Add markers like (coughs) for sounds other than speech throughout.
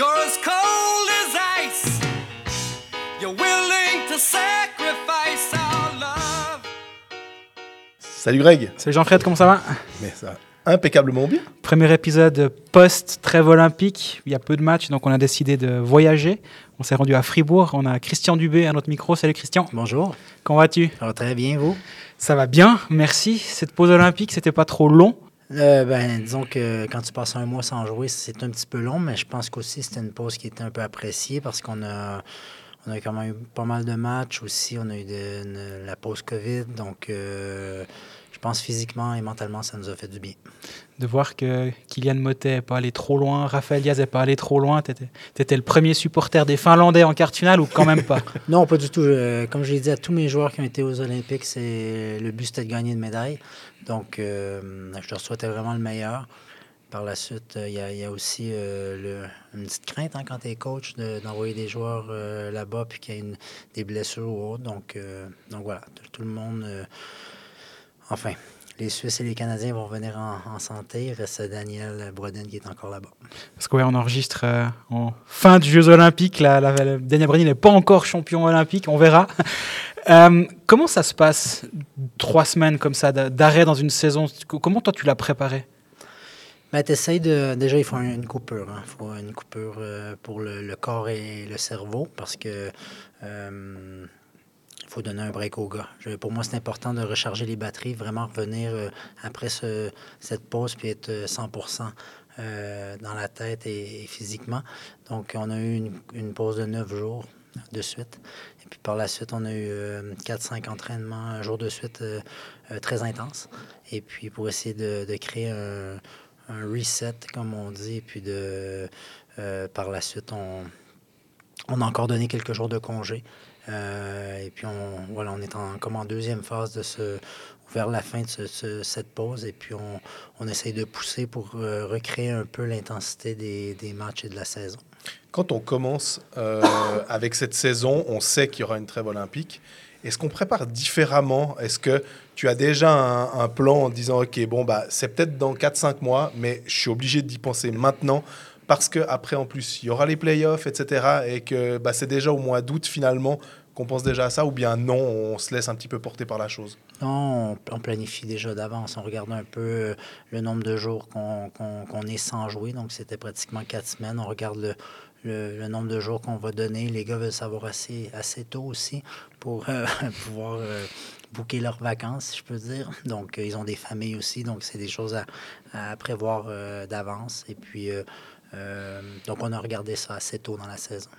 You're as cold as ice. You're willing to sacrifice our love. Salut Greg. Salut Jean-Fred, comment ça va? Mais ça va impeccablement bien. Premier épisode post-trêve olympique. Il y a peu de matchs, donc on a décidé de voyager. On s'est rendu à Fribourg. On a Christian Dubé à notre micro. Salut Christian. Bonjour. Comment vas-tu? Ça va très bien, vous? Ça va bien, merci. Cette pause olympique, c'était pas trop long. Euh, ben, disons que quand tu passes un mois sans jouer, c'est un petit peu long, mais je pense qu'aussi c'était une pause qui était un peu appréciée parce qu'on a, on a quand même eu pas mal de matchs aussi. On a eu de, la pause COVID, donc euh, je pense physiquement et mentalement, ça nous a fait du bien. De voir que Kylian Motet n'est pas allé trop loin, Raphaël Diaz n'est pas allé trop loin. Tu étais, le premier supporter des Finlandais en quart ou quand même pas? (laughs) Non, pas du tout. Euh, comme je l'ai dit à tous mes joueurs qui ont été aux Olympiques, c'est le but c'était de gagner une médaille. Donc, euh, je leur souhaitais vraiment le meilleur. Par la suite, euh, il y, a- aussi une petite crainte hein, quand tu es coach de- d'envoyer des joueurs là-bas puis qu'il y a des blessures ou autre. Donc, donc voilà, tout, le monde. enfin, les Suisses et les Canadiens vont revenir en, en santé. Il reste Daniel Broden qui est encore là-bas. Parce qu'on on enregistre euh, en fin de Jeux Olympiques. La, la, la- Daniel Brady n'est pas encore champion olympique, on verra. (laughs) Euh, comment ça se passe, trois semaines comme ça d'a- d'arrêt dans une saison? Comment toi tu l'as préparé? Ben, de. Déjà, il faut un- une coupure. Il faut une coupure euh, pour le, le corps et le cerveau parce que. Euh, faut donner un break aux gars. Pour moi, c'est important de recharger les batteries, vraiment revenir euh, après ce- cette pause puis être euh, 100% euh, dans la tête et, physiquement. Donc, on a eu une, pause de 9 jours de suite. Et puis par la suite, on a eu 4-5 entraînements un jour de suite euh, euh, très intenses. Et puis pour essayer de, créer un, reset, comme on dit, et puis de, euh, par la suite, on, on a encore donné quelques jours de congé. Euh, et puis, on, voilà, on est en, comme en deuxième phase de ce, vers la fin de ce- ce- cette pause. Et puis, on, on essaye de pousser pour euh, recréer un peu l'intensité des, des matchs et de la saison. Quand on commence euh, (coughs) avec cette saison, on sait qu'il y aura une trêve olympique. Est-ce qu'on prépare différemment? Est-ce que tu as déjà un, un plan en disant, OK, bon, bah, c'est peut-être dans 4-5 mois, mais je suis obligé d'y penser maintenant parce qu'après, en plus, il y aura les playoffs, etc. Et que bah, c'est déjà au mois d'août, finalement, qu'on pense déjà à ça Ou bien non, on se laisse un petit peu porter par la chose? Non, on, planifie déjà d'avance. On regarde un peu euh, le nombre de jours qu'on est sans jouer. Donc, c'était pratiquement quatre semaines. On regarde le, nombre de jours qu'on va donner. Les gars veulent savoir assez, tôt aussi pour euh, (laughs) pouvoir euh, booker leurs vacances, si je peux dire. Donc, ils ont des familles aussi. Donc, c'est des choses à, à prévoir d'avance. Et puis, euh, donc, on a regardé ça assez tôt dans la saison.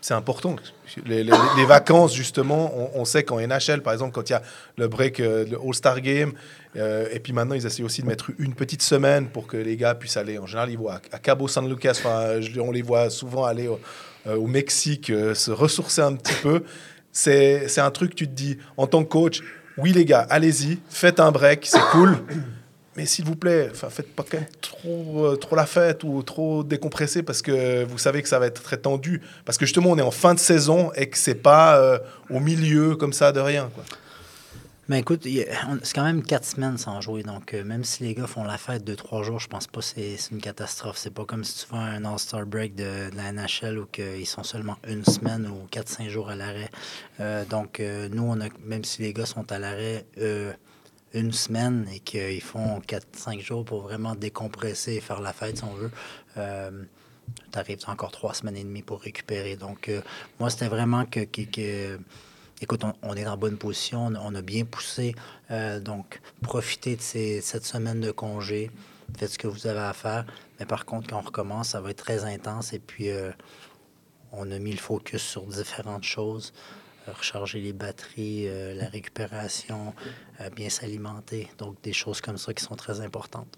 C'est important. Les, vacances, justement, on, sait qu'en NHL, par exemple, quand il y a le break, euh, le All-Star Game, euh, et puis maintenant, ils essaient aussi de mettre une petite semaine pour que les gars puissent aller. En général, ils voient à, Cabo San Lucas, on les voit souvent aller au, euh, Mexique, se ressourcer un petit peu. C'est c'est un truc, tu te dis, en tant que coach, oui, les gars, allez-y, faites un break, c'est cool. Mais s'il vous plaît, faites pas euh, trop la fête ou trop décompressé parce que vous savez que ça va être très tendu. Parce que justement, on est en fin de saison et que c'est pas euh, au milieu comme ça de rien. Quoi. Mais écoute, c'est quand même quatre semaines sans jouer. Donc, euh, même si les gars font la fête de trois jours, je pense pas que c'est une catastrophe. C'est pas comme si tu fais un All-Star Break de, la NHL où ils sont seulement une semaine ou quatre, cinq jours à l'arrêt. Donc, nous, on a, même si les gars sont à l'arrêt une semaine et qu'ils font quatre, cinq jours pour vraiment décompresser et faire la fête, si on veut, euh, tu arrives encore trois semaines et demie pour récupérer. Donc, euh, moi, c'était vraiment que, que- écoute, on, on est en bonne position, on, on a bien poussé. euh, donc, profitez de ces, cette semaine de congé. Faites ce que vous avez à faire. Mais par contre, quand on recommence, ça va être très intense. Et puis, euh, on a mis le focus sur différentes choses. Recharger les batteries, euh, la récupération, euh, bien s'alimenter. Donc, des choses comme ça qui sont très importantes.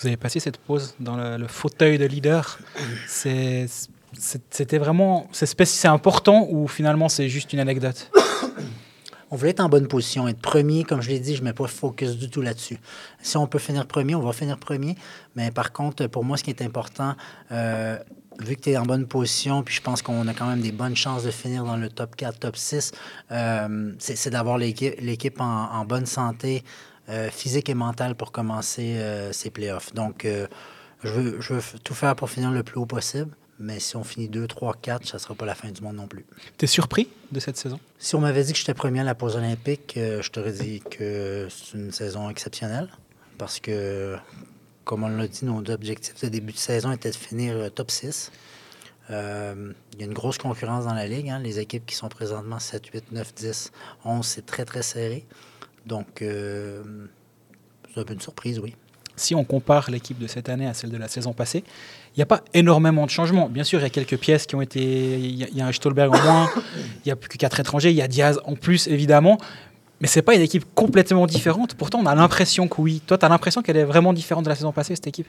Vous avez passé cette pause dans le, le fauteuil de leader. C'était vraiment. C'est important ou finalement c'est juste une anecdote? (coughs) On voulait être en bonne position, être premier, comme je l'ai dit, je ne mets pas focus du tout là-dessus. Si on peut finir premier, on va finir premier. Mais par contre, pour moi, ce qui est important, euh, vu que tu es en bonne position, puis je pense qu'on a quand même des bonnes chances de finir dans le top 4, top 6, euh, c'est d'avoir l'équipe en, en bonne santé euh, physique et mentale pour commencer euh, ces playoffs. Donc, euh, je, veux, je veux tout faire pour finir le plus haut possible. Mais si on finit 2, 3, 4, ça ne sera pas la fin du monde non plus. T'es surpris de cette saison? Si on m'avait dit que j'étais premier à la pause olympique, je t'aurais dit que c'est une saison exceptionnelle. Parce que, comme on l'a dit, nos objectifs de début de saison étaient de finir euh, top 6. Euh, il y a une grosse concurrence dans la ligue. hein. Les équipes qui sont présentement 7, 8, 9, 10, 11, c'est très, très serré. Donc, euh, c'est un peu une surprise, oui. Si on compare l'équipe de cette année à celle de la saison passée, il n'y a pas énormément de changements. Bien sûr, il y a quelques pièces qui ont été. Il y y a un Stolberg en moins, (coughs) il n'y a plus que quatre étrangers, il y a Diaz en plus, évidemment. Mais c'est pas une équipe complètement différente. Pourtant, on a l'impression que oui. Toi, tu as l'impression qu'elle est vraiment différente de la saison passée, cette équipe?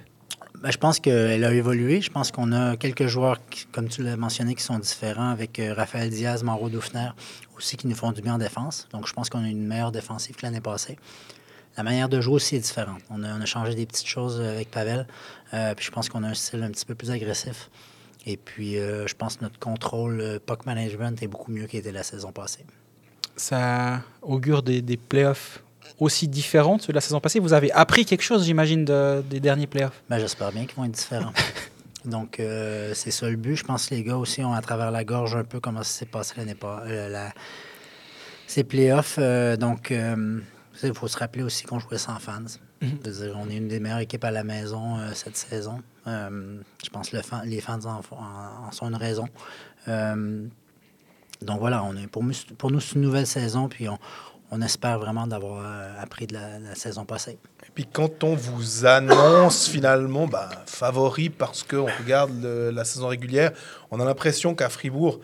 Ben, je pense qu'elle a évolué. Je pense qu'on a quelques joueurs, comme tu l'as mentionné, qui sont différents avec euh, Raphaël Diaz, Mauro Doufner, aussi qui nous font du bien en défense. Donc, je pense qu'on a une meilleure défensive que l'année passée. La manière de jouer aussi est différente. On a, changé des petites choses avec Pavel. Euh, puis je pense qu'on a un style un petit peu plus agressif. Et puis, euh, je pense que notre contrôle puck management est beaucoup mieux qu'il était la saison passée. Ça augure des, des playoffs aussi différentes de la saison passée? Vous avez appris quelque chose, j'imagine, de- des derniers playoffs? Ben, J'espère bien qu'ils vont être différents. (laughs) Donc, euh, c'est ça le but. Je pense que les gars aussi ont à travers la gorge un peu comment ça s'est passé l'année passée. la... Ces playoffs. euh, donc, euh, il faut se rappeler aussi qu'on jouait sans fans. Dire, on est une des meilleures équipes à la maison euh, cette saison. Euh, je pense que le fan- les fans en, font- en- en sont une raison. Donc voilà, on est, pour, pour nous, c'est une nouvelle saison, puis on, on espère vraiment d'avoir euh, appris de la, la saison passée. Et puis quand on vous annonce finalement bah, favori parce qu'on regarde le- la saison régulière, on a l'impression qu'à Fribourg,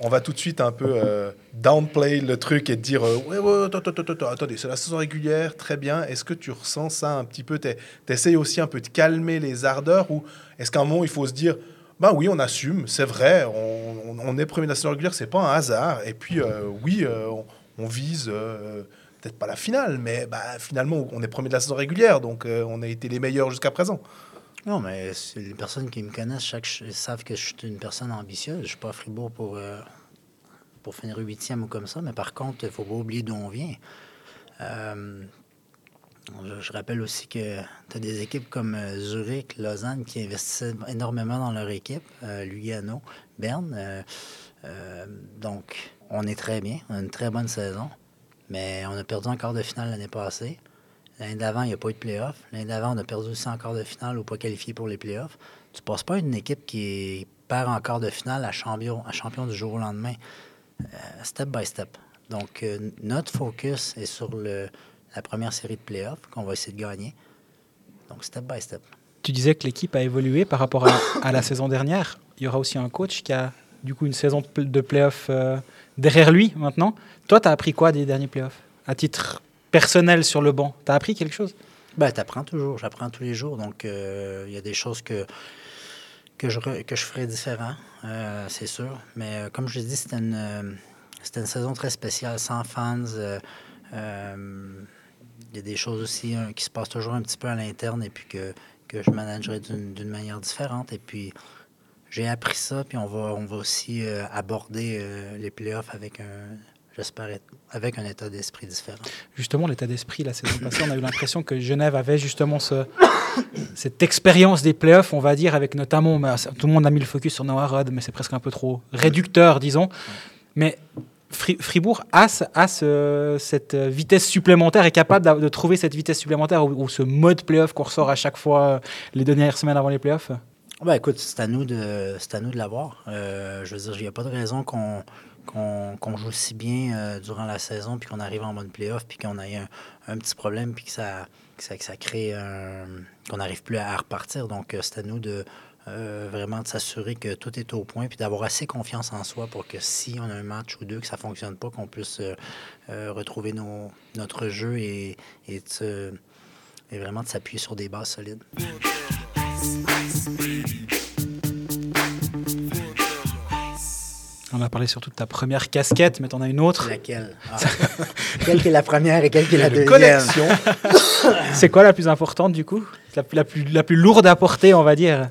on va tout de suite un peu euh, downplay le truc et dire euh, ouais, ouais, attends, attends, attends, attendez, c'est la saison régulière, très bien. Est-ce que tu ressens ça un petit peu? Tu essayes aussi un peu de calmer les ardeurs ou est-ce qu'à un moment il faut se dire bah oui, on assume, c'est vrai, on, on- on est premier saison régulière, c'est pas un hasard. Et puis euh, oui, euh, on, vise euh, peut-être pas la finale, mais bah, finalement on est premier de la saison régulière, donc on a été les meilleurs jusqu'à présent. Non, mais les personnes qui me connaissent savent que je suis une personne ambitieuse. Je suis pas à Fribourg pour, pour finir huitième ou comme ça, mais par contre, il faut pas oublier d'où on vient. Je, rappelle aussi que tu as des équipes comme euh, Zurich, Lausanne qui investissent énormément dans leur équipe, euh, Lugano, Berne. euh, donc, on est très bien, on a une très bonne saison, mais on a perdu en quart de finale l'année passée. L'année d'avant, il n'y a pas eu de playoff. L'année d'avant, on a perdu aussi en quart de finale ou pas qualifié pour les playoffs. Tu passes pas une équipe qui perd en quart de finale à champion, à champion du jour au lendemain. Step by step. Donc, notre focus est sur le, la première série de playoffs qu'on va essayer de gagner. Donc, step by step. Tu disais que l'équipe a évolué par rapport à, à la saison dernière. Il y aura aussi un coach qui a du coup une saison de pl- de playoffs euh, derrière lui maintenant. Toi, tu as appris quoi des derniers playoffs À titre personnel sur le banc, tu as appris quelque chose? Ben, tu apprends toujours. J'apprends tous les jours. Donc, euh, il y a des choses que, que, je, que je ferai différent, euh, c'est sûr. Mais euh, comme je l'ai dit, c'était une, c'était une saison très spéciale, sans fans. Il y a des choses aussi hein, qui se passent toujours un petit peu à l'interne et puis que, que je managerai d'une manière différente. Et puis, j'ai appris ça. Puis, on va, on va aussi euh, aborder euh, les playoffs avec un, j'espère, avec un état d'esprit différent. Justement, l'état d'esprit la saison passée, on a eu l'impression que Genève avait justement ce, (coughs) cette expérience des playoffs, on va dire, avec notamment, bah, tout le monde a mis le focus sur Noah Rod, mais c'est presque un peu trop réducteur, disons. Mais Fribourg a, ce- cette euh, vitesse supplémentaire, est capable de trouver cette vitesse supplémentaire ou, ce mode playoff qu'on ressort à chaque fois euh, les dernières semaines avant les playoffs? Ben, écoute, c'est à nous de, de l'avoir. Euh, je veux dire, il n'y a pas de raison qu'on qu'on qu'on joue si bien durant la saison, puis qu'on arrive en mode playoff, puis qu'on ait un, un petit problème, puis que ça, que ça, que ça crée un- qu'on n'arrive plus à repartir. Donc, c'est à nous de euh, vraiment de s'assurer que tout est au point, puis d'avoir assez confiance en soi pour que si on a un match ou deux que ça ne fonctionne pas, qu'on puisse euh, euh, retrouver notre jeu et, et vraiment de s'appuyer sur des bases solides. On a parlé surtout de ta première casquette, mais tu en as une autre. Laquelle? Ah. quelle qui est la première et quelle qui est la deuxième? connexion. (laughs) C'est quoi la plus importante du coup? La, plus- la, plus, la plus lourde à porter, on va dire,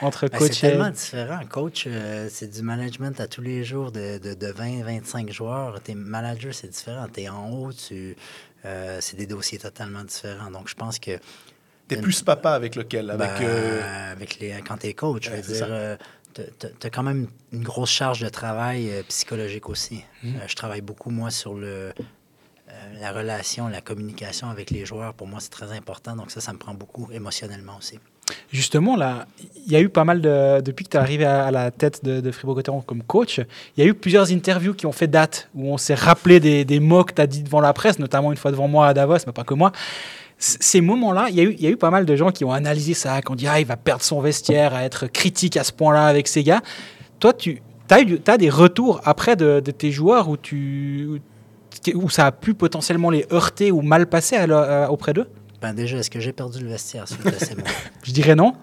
entre Ben, coach c'est et... tellement différent. Coach, euh, c'est du management à tous les jours de, de, de 20-25 joueurs. T'es manager, c'est différent. T'es en haut, tu, euh, c'est des dossiers totalement différents. Donc, je pense que T'es plus papa avec lequel? Avec, Ben, euh, avec les, quand tu es coach, je Ouais, veux c'est dire, ça. euh, tu as quand même une grosse charge de travail euh, psychologique aussi. Mhm. Euh, je travaille beaucoup, moi, sur le, euh, la relation, la communication avec les joueurs. Pour moi, c'est très important. Donc ça, ça me prend beaucoup émotionnellement aussi. Justement, là, il y a eu pas mal de. Depuis que tu es arrivé à, à la tête de, de Fribourg-Gotteron comme coach, il y a eu plusieurs interviews qui ont fait date, où on s'est rappelé des, des mots que tu as dit devant la presse, notamment une fois devant moi à Davos, mais pas que moi. Ces moments-là, il y, a eu- il y a eu pas mal de gens qui ont analysé ça, qui ont dit Ah, il va perdre son vestiaire, à être critique à ce point-là avec ces gars. Toi, tu as, des retours après de, de tes joueurs où, tu, où ça a pu potentiellement les heurter ou mal passer à leur- à- auprès d'eux? Ben déjà, est-ce que j'ai perdu le vestiaire suite à ces (laughs) mots? Je dirais non.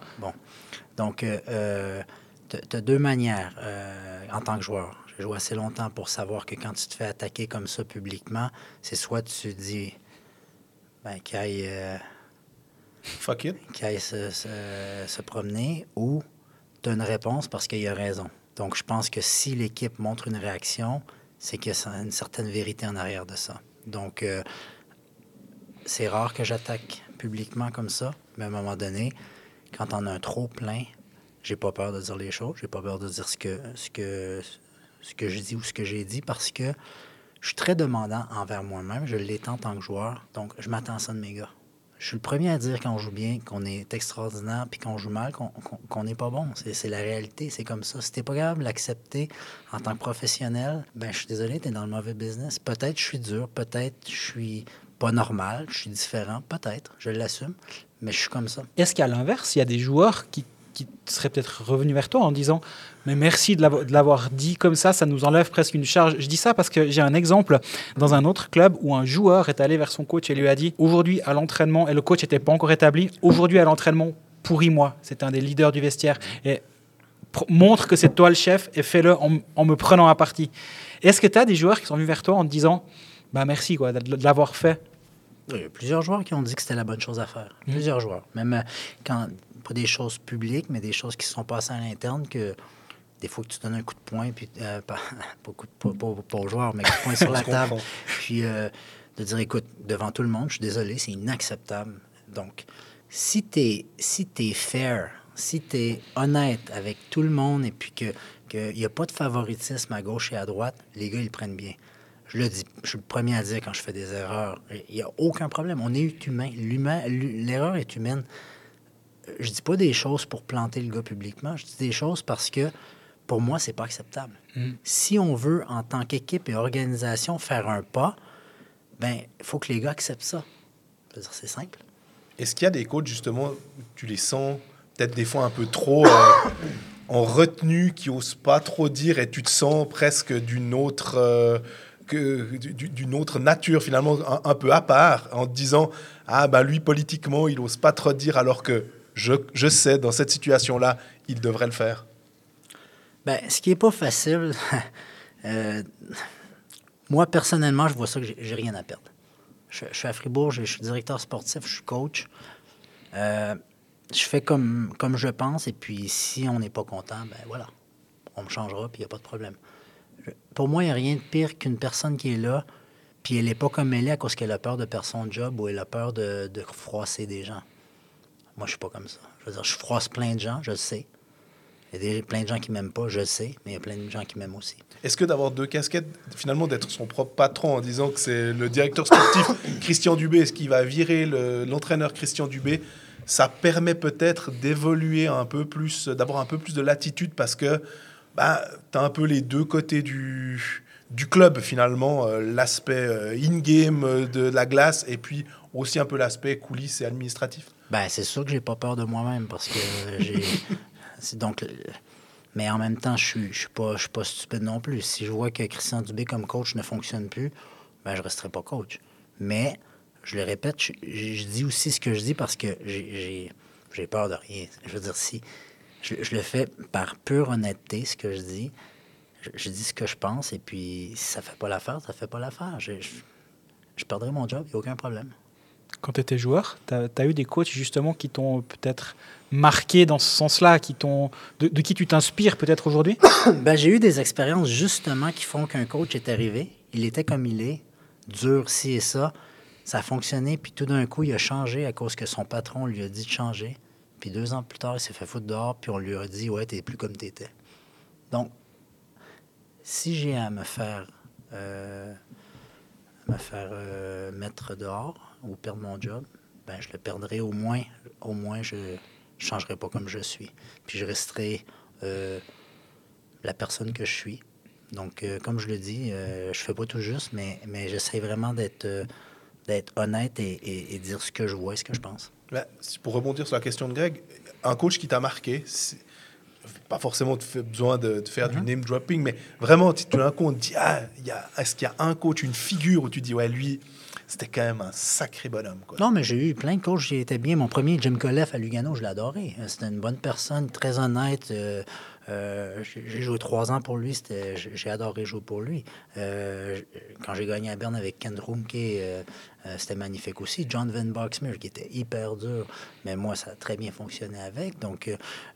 Donc, euh, tu as deux manières euh, en tant que joueur. J'ai joué assez longtemps pour savoir que quand tu te fais attaquer comme ça publiquement, c'est soit tu dis ben, qu'il aille, euh, fuck it. qu'il aille se, se- se promener ou tu une réponse parce qu'il a raison. Donc, je pense que si l'équipe montre une réaction, c'est qu'il y a une certaine vérité en arrière de ça. Donc, euh, c'est rare que j'attaque publiquement comme ça, mais à un moment donné, quand on a un trop plein, j'ai pas peur de dire les choses, j'ai pas peur de dire ce que, ce que, ce que je dis ou ce que j'ai dit parce que je suis très demandant envers moi-même, je l'étais en tant que joueur, donc je m'attends à ça de mes gars. Je suis le premier à dire quand on joue bien, qu'on est extraordinaire, puis qu'on joue mal, qu'on n'est pas bon. C'est la réalité, c'est comme ça. Si t'es pas capable de l'accepter en tant que professionnel, ben je suis désolé, t'es dans le mauvais business. Peut-être je suis dur, peut-être je suis pas normal, je suis différent, peut-être, je l'assume, mais je suis comme ça. Est-ce qu'à l'inverse, il y a des joueurs qui, qui seraient peut-être revenus vers toi en disant Mais merci de l'avo- de l'avoir dit comme ça, ça nous enlève presque une charge Je dis ça parce que j'ai un exemple dans un autre club où un joueur est allé vers son coach et lui a dit Aujourd'hui à l'entraînement, et le coach n'était pas encore établi, aujourd'hui à l'entraînement, pourris-moi. C'est un des leaders du vestiaire. Et montre que c'est toi le chef et fais-le en, en me prenant à partie. Est-ce que tu as des joueurs qui sont venus vers toi en te disant bah merci quoi, de, de l'avoir fait? Il y a plusieurs joueurs qui ont dit que c'était la bonne chose à faire. Plusieurs joueurs. Même euh, quand, pas des choses publiques, mais des choses qui se sont passées à l'interne que des fois que tu donnes un coup de poing, puis euh, (laughs) pas, pas, pas- pas- aux joueurs, mais coup de poing sur (laughs) la table. Puis euh, de dire, écoute, devant tout le monde, je suis désolé, c'est inacceptable. Donc, si tu es, si t'es fair, si tu es honnête avec tout le monde et puis qu'il n'y a pas de favoritisme à gauche et à droite, les gars, ils prennent bien. Je le dis, je suis le premier à dire quand je fais des erreurs. Il n'y a aucun problème. On est humain. L'erreur est humaine. Je dis pas des choses pour planter le gars publiquement. Je dis des choses parce que pour moi, c'est pas acceptable. Si on veut, en tant qu'équipe et organisation, faire un pas, ben, il faut que les gars acceptent ça. C'est simple. Est-ce qu'il y a des coachs, justement, tu les sens peut-être des fois un peu trop euh, en retenue, qui osent pas trop dire et tu te sens presque d'une autre, euh, que, du- d'une autre nature, finalement, un, un peu à part, en te disant Ah, ben lui, politiquement, il ose pas trop dire, alors que je, sais, dans cette situation-là, il devrait le faire. Ben, ce qui n'est pas facile, (laughs) euh, moi, personnellement, je vois ça que j'ai rien à perdre. Je, suis à Fribourg, je, suis directeur sportif, je suis coach. Euh, je fais comme, comme je pense, et puis si on n'est pas content, ben voilà, on me changera, puis il n'y a pas de problème. Pour moi, il n'y a rien de pire qu'une personne qui est là, puis elle n'est pas comme elle est à cause qu'elle a peur de perdre son job ou elle a peur de froisser des gens. Moi, je suis pas comme ça. Je veux dire, je froisse plein de gens, je le sais. Il y a plein de gens qui m'aiment pas, je le sais, mais il y a plein de gens qui m'aiment aussi. Est-ce que d'avoir deux casquettes, finalement d'être son propre patron en disant que c'est le directeur sportif (coughs) Christian Dubé, est-ce qu'il va virer le- l'entraîneur Christian Dubé, ça permet peut-être d'évoluer un peu plus, d'avoir un peu plus de latitude parce que bah, tu as un peu les deux côtés du, du club finalement, euh, l'aspect euh, in-game euh, de la glace et puis aussi un peu l'aspect coulisses et administratif. Ben, c'est sûr que j'ai pas peur de moi-même parce que j'ai. (laughs) donc. Mais en même temps, je suis, je suis pas, je suis pas stupide non plus. Si je vois que Christian Dubé comme coach ne fonctionne plus, ben je resterai pas coach. Mais je le répète, je, dis aussi ce que je dis parce que j'ai- peur de rien. Je veux dire, si je, je le fais par pure honnêteté, ce que je dis, je, je dis ce que je pense et puis si ça fait pas l'affaire, ça fait pas l'affaire. Je, je, je perdrai mon job, il n'y a aucun problème. Quand tu étais joueur, tu as, eu des coachs justement qui t'ont peut-être marqué dans ce sens-là, qui t'ont de, de qui tu t'inspires peut-être aujourd'hui? (coughs) Ben, j'ai eu des expériences justement qui font qu'un coach est arrivé. Il était comme il est, dur, ci et ça. Ça a fonctionné, puis tout d'un coup, il a changé à cause que son patron lui a dit de changer. Puis deux ans plus tard, il s'est fait foutre dehors, puis on lui a dit Ouais, t'es plus comme t'étais. Donc, si j'ai à me faire, euh, me faire euh, mettre dehors ou perdre mon job, ben, je le perdrai au moins. Au moins, je ne changerai pas comme je suis. Puis je resterai euh, la personne que je suis. Donc, euh, comme je le dis, euh, je fais pas tout juste, mais, mais j'essaie vraiment d'être euh, d'être honnête et, et- et dire ce que je vois et ce que je pense. Là, si- pour rebondir sur la question de Greg, un coach qui t'a marqué, pas forcément besoin de, de faire du name dropping, mais vraiment, tu- tout d'un coup, on te dit ah, il y a- est-ce qu'il y a un coach, une figure où tu dis ouais, lui, c'était quand même un sacré bonhomme. Quoi. Non, mais j'ai eu plein de coachs qui étaient bien. Mon premier, Jim Colleff à Lugano, je l'adorais. Euh, C'était une bonne personne, très honnête. Euh, euh, j'ai joué trois ans pour lui. J'ai adoré jouer pour lui. Euh, quand j'ai gagné à Berne avec Ken Rumke, euh, c'était magnifique aussi. John Van Boxmeer, qui était hyper dur, mais moi, ça a très bien fonctionné avec. Donc,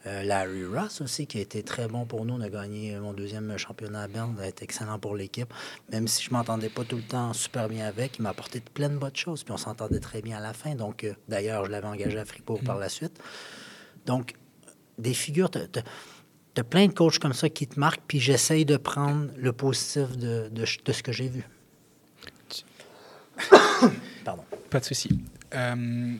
Larry Ross aussi, qui a été très bon pour nous. On a gagné mon deuxième championnat à Berne. Il a été excellent pour l'équipe. Même si je m'entendais pas tout le temps super bien avec, il m'a apporté plein de bonnes choses. Puis on s'entendait très bien à la fin. Donc, d'ailleurs, je l'avais engagé à Fribourg par la suite. Donc, des figures, tu as, plein de coachs comme ça qui te marquent, puis j'essaye de prendre le positif de, de ce que j'ai vu. (coughs) Pardon. Pas de souci. Euh,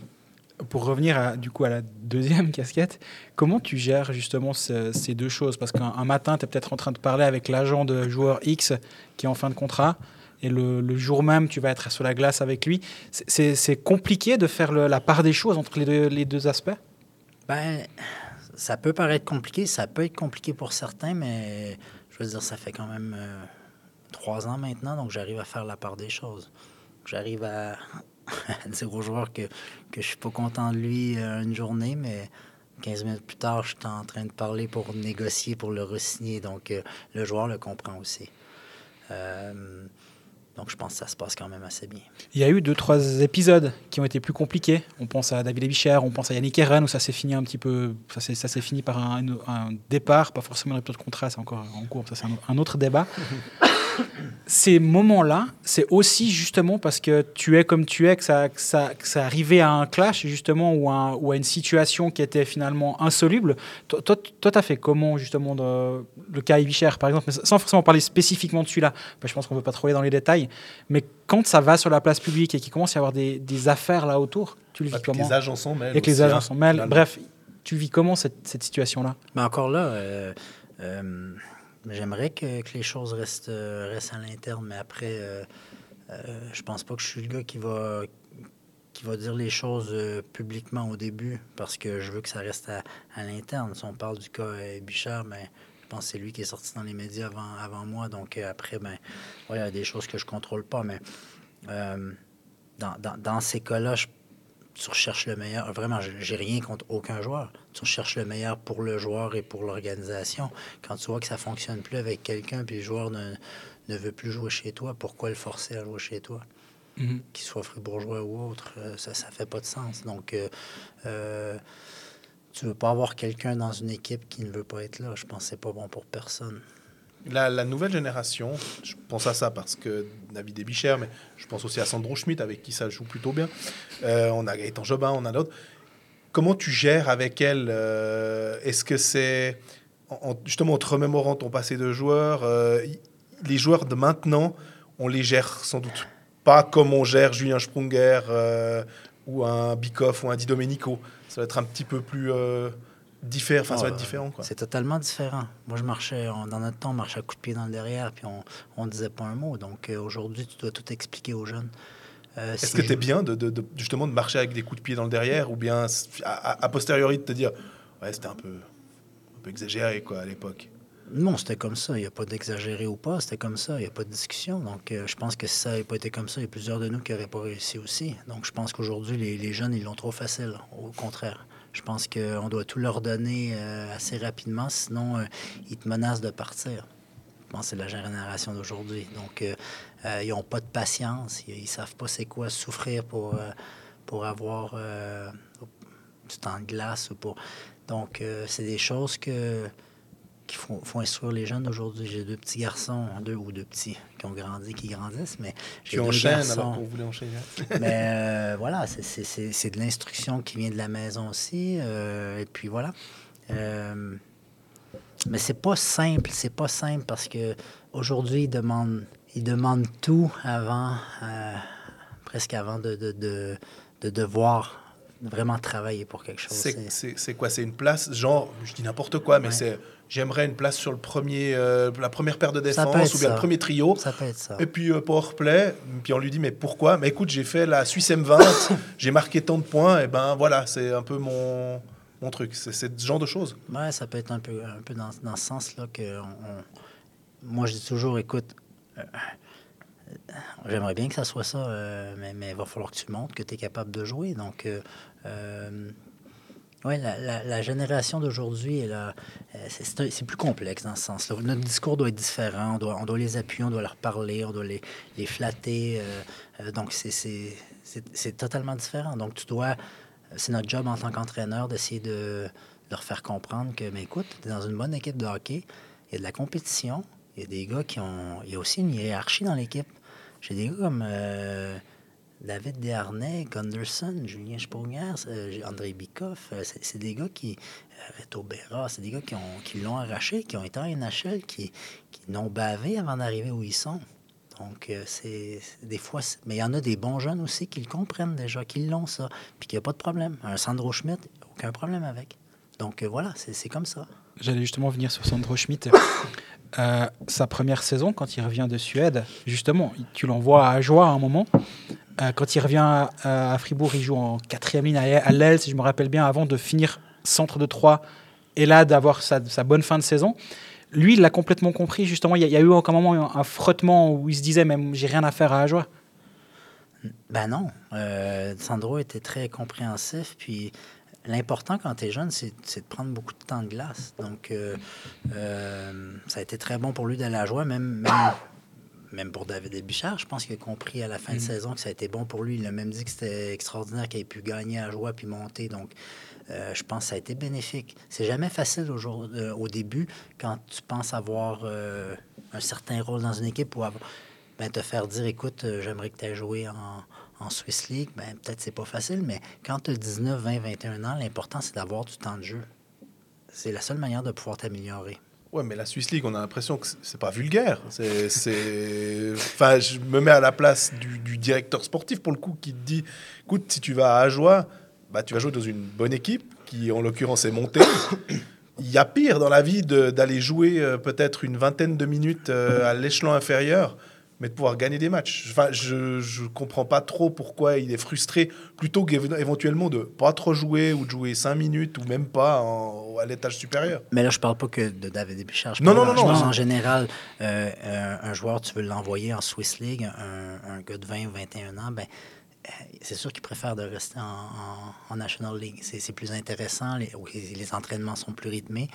pour revenir à, du coup à la deuxième (laughs) casquette, comment tu gères justement ce- ces deux choses? Parce qu'un un matin, tu es peut-être en train de parler avec l'agent de joueur X qui est en fin de contrat, et le, le jour même, tu vas être sur la glace avec lui. C'est- compliqué de faire le- la part des choses entre les deux, les deux aspects? Ben, ça peut paraître compliqué, ça peut être compliqué pour certains, mais je veux dire, ça fait quand même euh, trois ans maintenant, donc j'arrive à faire la part des choses. J'arrive à, (laughs) dire aux joueurs que, que je suis pas content de lui euh, une journée, mais 15 minutes plus tard, je suis en train de parler pour négocier, pour le re-signer. Donc, euh, le joueur le comprend aussi. Donc, je pense que ça se passe quand même assez bien. Il y a eu deux, trois épisodes qui ont été plus compliqués. On pense à David Ebicher, on pense à Yannick Eren, où ça s'est fini un petit peu. Ça s'est, fini par un, un départ, pas forcément une rupture de contrat, c'est encore en cours, ça c'est un, un autre débat. (laughs) Ces moments-là, c'est aussi justement parce que tu es comme tu es que ça, que ça, que ça arrivait à un clash, justement, ou, un- ou à une situation qui était finalement insoluble. Toi, toi, tu as fait comment, justement, de- le cas Ebicher, par exemple, mais sans forcément parler spécifiquement de celui-là, parce que je pense qu'on ne veut pas trop aller dans les détails, mais quand ça va sur la place publique et qu'il commence à y avoir des, des affaires là autour, tu le vis Avec comment? les agents s'en mêlent. Et que les agents hein, mêlent. finalement. Bref, tu vis comment cette, cette situation-là? Mais encore là, euh, euh, j'aimerais que, que les choses restent, euh, restent à l'interne, mais après, euh, euh, je pense pas que je suis le gars qui va, qui va dire les choses publiquement au début, parce que je veux que ça reste à, l'interne. Si on parle du cas Bichard, mais je pense que c'est lui qui est sorti dans les médias avant, avant moi, donc après, ben, il y a des choses que je contrôle pas, mais dans, dans- dans ces cas-là, je tu recherches le meilleur. Vraiment, j'ai rien contre aucun joueur. Tu recherches le meilleur pour le joueur et pour l'organisation. Quand tu vois que ça fonctionne plus avec quelqu'un, puis le joueur ne, ne veut plus jouer chez toi, pourquoi le forcer à jouer chez toi? Mhm. Qu'il soit fribourgeois ou autre, euh, ça ne fait pas de sens. Donc, euh, euh, tu veux pas avoir quelqu'un dans une équipe qui ne veut pas être là. Je pense que c'est pas bon pour personne. La, nouvelle génération, je pense à ça parce que David Ebicher, mais je pense aussi à Sandro Schmidt avec qui ça joue plutôt bien. Euh, on a Gaëtan Jobin, on a d'autres. Comment tu gères avec elle euh, Est-ce que c'est en- en- justement en te remémorant ton passé de joueur euh, Les joueurs de maintenant, on les gère sans doute pas comme on gère Julien Sprunger ou un Bikoff ou un Di Domenico. Ça va être un petit peu plus différent. Enfin, ça va être différent. Quoi. C'est totalement différent. Moi, je marchais, on- dans notre temps, on marchait à coups de pied dans le derrière, puis on ne disait pas un mot. Donc, euh, aujourd'hui, tu dois tout expliquer aux jeunes. Euh, Est-ce si que tu es bien de, de- de- justement de marcher avec des coups de pied dans le derrière ou bien a posteriori de te dire ouais c'était un peu, un peu exagéré quoi à l'époque? Non, c'était comme ça. Il n'y a pas d'exagéré ou pas. C'était comme ça. Il n'y a pas de discussion. Donc, euh, je pense que si ça n'avait pas été comme ça, il y a plusieurs de nous qui n'auraient pas réussi aussi. Donc, je pense qu'aujourd'hui, les, les jeunes, ils l'ont trop facile. Au contraire. Je pense qu'on doit tout leur donner euh, assez rapidement. Sinon, euh, ils te menacent de partir. Je pense que c'est la génération d'aujourd'hui. Donc, euh, ils n'ont pas de patience. Ils ne savent pas c'est quoi souffrir pour, pour avoir du temps de glace. Ou pour... Donc, c'est des choses que faut, faut instruire les jeunes aujourd'hui. J'ai deux petits garçons, deux ou deux petits qui ont grandi, qui grandissent, mais j'ai deux enchaînes garçons. alors qu'on voulait enchaîner. (laughs) Mais euh, voilà, c'est de l'instruction qui vient de la maison aussi. euh, et puis voilà. Euh, mais c'est pas simple, c'est pas simple parce que aujourd'hui ils demandent, ils demandent tout avant, euh, presque avant de, de, de, de devoir vraiment travailler pour quelque chose. C'est- quoi? C'est une place, genre, je dis n'importe quoi, mais Ouais. c'est j'aimerais une place sur le premier, euh, la première paire de défense ou bien ça. le premier trio. Ça peut être ça. Et puis euh, powerplay, puis on lui dit mais pourquoi? Mais écoute, j'ai fait la Suisse M20, (coughs) j'ai marqué tant de points, et ben voilà, c'est un peu mon, mon truc. C'est ce genre de choses. Ouais, ça peut être un peu, un peu dans, dans ce sens-là que on- on- moi je dis toujours, écoute, euh, euh, j'aimerais bien que ça soit ça, euh, mais, mais il va falloir que tu montres que tu es capable de jouer. Donc, euh, euh, ouais, la, la- la génération d'aujourd'hui, euh, c'est- plus complexe dans ce sens-là. Notre discours doit être différent, on doit, on doit les appuyer, on doit leur parler, on doit les, les flatter. euh, donc, c'est- totalement différent. Donc, tu dois c'est notre job en tant qu'entraîneur d'essayer de leur faire comprendre que, mais écoute, tu es dans une bonne équipe de hockey, il y a de la compétition, il y a des gars qui ont. Il y a aussi une hiérarchie dans l'équipe. J'ai des gars comme euh, David Desharnais, Gunderson, Julien Sprunger, euh, André Bikoff. euh, c'est des gars qui. euh, Reto Berra, c'est des gars qui ont- qui l'ont arraché, qui ont été en NHL, qui, qui n'ont bavé avant d'arriver où ils sont. Donc, c'est des fois, mais il y en a des bons jeunes aussi qui le comprennent déjà, qui l'ont ça, puis qu'il n'y a pas de problème. Un Sandro Schmidt, aucun problème avec. Donc, voilà, c'est c'est comme ça. J'allais justement venir sur Sandro Schmidt. (coughs) Euh, sa première saison, quand il revient de Suède, justement, tu l'envoies à Joie à un moment. Euh, quand il revient à, Fribourg, il joue en quatrième ligne à l'aile, si je me rappelle bien, avant de finir centre de 3 et là d'avoir sa, bonne fin de saison. Lui, il l'a complètement compris. Justement, il y, a- eu à un moment un frottement où il se disait même j'ai rien à faire à Ajoie. Ben non. Euh, Sandro était très compréhensif. Puis l'important quand tu es jeune, c'est de prendre beaucoup de temps de glace. Donc, euh, euh, ça a été très bon pour lui d'aller à joie, même, même, même pour David Bichard. Je pense qu'il a compris à la fin de saison que ça a été bon pour lui. Il a même dit que c'était extraordinaire qu'il ait pu gagner à joie puis monter. Donc, euh, je pense que ça a été bénéfique. C'est jamais facile au, jour- au début quand tu penses avoir un certain rôle dans une équipe ou avoir, ben, te faire dire écoute, j'aimerais que tu aies joué en, en Swiss League. Ben, peut-être c'est pas facile, mais quand tu as 19, 20, 21 ans, l'important c'est d'avoir du temps de jeu. C'est la seule manière de pouvoir t'améliorer. Ouais, mais la Swiss League, on a l'impression que c'est- pas vulgaire. C'est, enfin, je me mets à la place du, directeur sportif pour le coup qui te dit, écoute, si tu vas à Ajoie, bah, tu vas jouer dans une bonne équipe qui, en l'occurrence, est montée. Il y a pire dans la vie d'aller jouer euh, peut-être une vingtaine de minutes euh, à l'échelon inférieur, mais de pouvoir gagner des matchs. Enfin, je je comprends pas trop pourquoi il est frustré, plutôt qu'éventuellement de pas trop jouer ou de jouer cinq minutes ou même pas en- à l'étage supérieur. Mais là, je parle pas que de David Bichard. Je Non, non, non, non. en général, euh, euh, un joueur, tu veux l'envoyer en Swiss League, un, un gars de 20 ou 21 ans, ben, euh, c'est sûr qu'il préfère de rester en, en- en National League. C'est plus intéressant, les entraînements sont plus rythmés.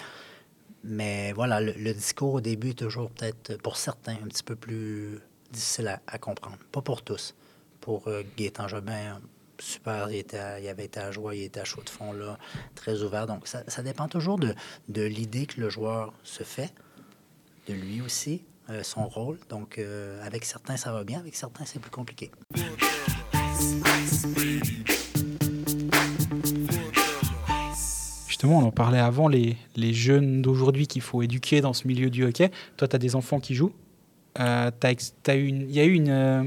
Mais voilà, le, le discours au début est toujours peut-être, pour certains, un petit peu plus difficile à, à comprendre. Pas pour tous. Pour euh, Gaétan Jobin, super, il, était il avait été à joie, il était à chaud de fond là, très ouvert. Donc, ça, ça dépend toujours de, de l'idée que le joueur se fait, de lui aussi, euh, son rôle. Donc, euh, avec certains, ça va bien, avec certains, c'est plus compliqué. Justement, on en parlait avant, les, les jeunes d'aujourd'hui qu'il faut éduquer dans ce milieu du hockey. Toi, tu as des enfants qui jouent. Euh, eu une- Il y, a eu une, euh,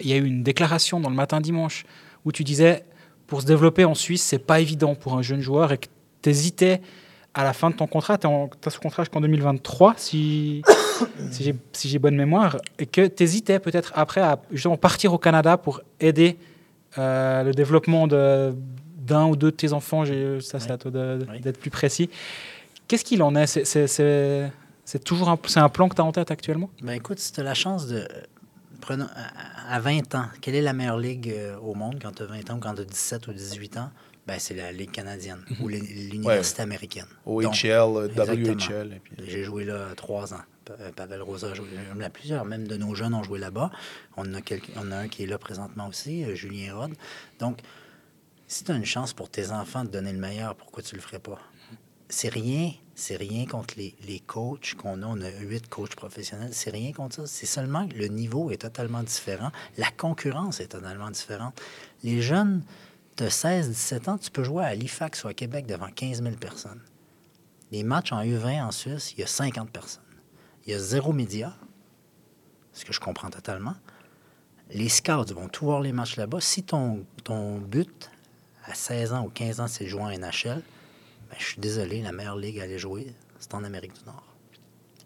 y a eu une déclaration dans le matin dimanche où tu disais pour se développer en Suisse, c'est pas évident pour un jeune joueur et que tu hésitais à la fin de ton contrat. Tu as sous contrat jusqu'en 2023, si, (coughs) si j'ai si bonne mémoire, et que tu hésitais peut-être après à justement partir au Canada pour aider euh, le développement de- d'un ou deux de tes enfants. Ça, c'est à toi Oui. d'être plus précis. Qu'est-ce qu'il en est? C'est toujours un, c'est un plan que tu as en tête actuellement? Ben écoute, si tu as la chance de. Prenons, à, à 20 ans, quelle est la meilleure ligue euh, au monde quand tu as 20 ans ou quand tu as 17 ou 18 ans? Ben, c'est la Ligue canadienne ou l'I- l'Université américaine. OHL, euh. WHL. et puis- J'ai joué là trois ans. Pa- euh, Pavel Rosa a joué là plusieurs, même de nos jeunes ont joué là-bas. On, en a quelques- on en a un qui est là présentement aussi, euh, Julien Rod. Donc, si tu as une chance pour tes enfants de donner le meilleur, pourquoi tu le ferais pas? C'est rien C'est rien contre les, les coachs qu'on a. On a huit coachs professionnels. C'est rien contre ça. C'est seulement que le niveau est totalement différent. La concurrence est totalement différente. Les jeunes de 16, 17 ans, tu peux jouer à Halifax ou à Québec devant 15 000 personnes. Les matchs en U20 en Suisse, il y a 50 personnes. Il y a zéro média, ce que je comprends totalement. Les scouts vont tout voir les matchs là-bas. Si ton, ton but à 16 ans ou 15 ans, c'est de jouer en NHL, ben, je suis désolé, la meilleure ligue à aller jouer, c'est en Amérique du Nord.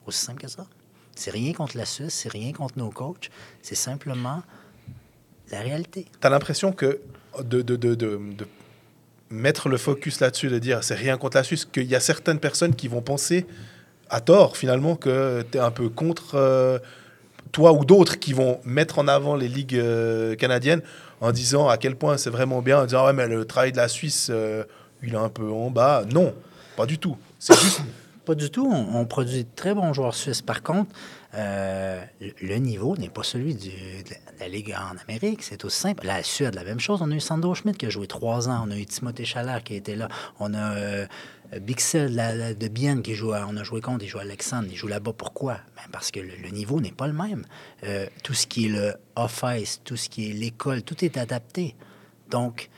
Aussi simple que ça. C'est rien contre la Suisse, c'est rien contre nos coachs, c'est simplement la réalité. Tu as l'impression que de, mettre le focus là-dessus, de dire c'est rien contre la Suisse, qu'il y a certaines personnes qui vont penser à tort finalement que tu es un peu contre euh, toi ou d'autres qui vont mettre en avant les ligues euh, canadiennes en disant à quel point c'est vraiment bien, en disant ouais mais le travail de la Suisse euh, il est un peu en bas. Non, pas du tout. C'est juste (coughs) Pas du tout. On, produit de très bons joueurs suisses. Par contre, euh, le- niveau n'est pas celui de la- de Ligue en Amérique. C'est aussi simple. La Suède, la même chose. On a eu Sandro Schmidt qui a joué trois ans. On a eu Timothée Chalard qui était là. On a euh, Bixel la- de Bienne qui joue. on a joué contre. Il joue à Alexandre. Il joue là-bas. Pourquoi? Ben, parce que le, niveau n'est pas le même. Euh, tout ce qui est le off-ice, tout ce qui est l'école, tout est adapté. Donc,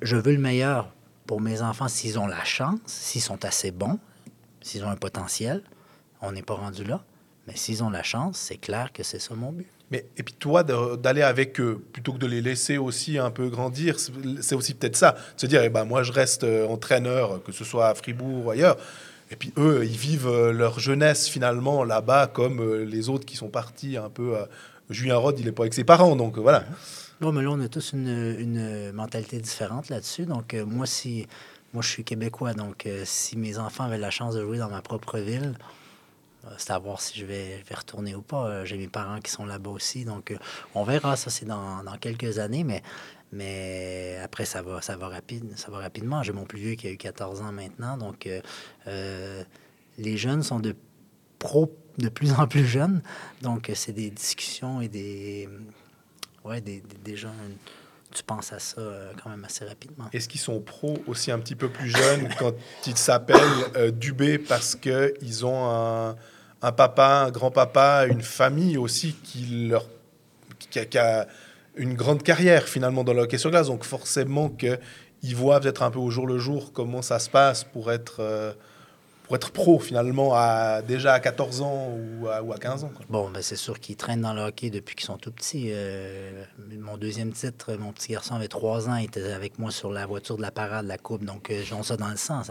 je veux le meilleur pour mes enfants s'ils ont la chance, s'ils sont assez bons, s'ils ont un potentiel. On n'est pas rendu là. Mais s'ils ont la chance, c'est clair que c'est ça mon but. Mais et puis toi d'aller avec eux plutôt que de les laisser aussi un peu grandir, c'est aussi peut-être ça, de se dire eh ben moi je reste euh, entraîneur que ce soit à Fribourg ou ailleurs. Et puis eux, ils vivent euh, leur jeunesse finalement là-bas comme euh, les autres qui sont partis un peu. Julien Rod, il n'est pas avec ses parents, donc voilà. Bon, mais là, on a tous une, une mentalité différente là-dessus. Donc, euh, moi, si moi, je suis québécois, donc euh, si mes enfants avaient la chance de jouer dans ma propre ville, euh, c'est à voir si je vais, vais retourner ou pas. J'ai mes parents qui sont là-bas aussi, donc on verra. Ça, c'est dans, dans quelques années, mais, mais après, ça va, ça va rapide, ça va rapidement. J'ai mon plus vieux qui a eu 14 ans maintenant, donc les jeunes sont de pro de plus en plus jeunes, donc c'est des discussions et des ouais, des, des, gens, tu penses à ça euh, quand même assez rapidement. Est-ce qu'ils sont pros aussi un petit peu plus jeunes (laughs) quand ils s'appellent euh, Dubé parce qu'ils ont un, un papa, un grand-papa, une famille aussi qui, leur, qui, a, une grande carrière finalement dans le hockey sur glace. Donc forcément qu'ils voient peut-être un peu au jour le jour comment ça se passe pour être, euh, pour être pro finalement à, déjà à 14 ans ou à, ou à 15 ans. Bon, ben c'est sûr qu'ils traînent dans le hockey depuis qu'ils sont tout petits. Euh, mon deuxième titre, mon petit garçon avait trois ans, il était avec moi sur la voiture de la parade, de la coupe. Donc, euh, j'ai ça dans le ça,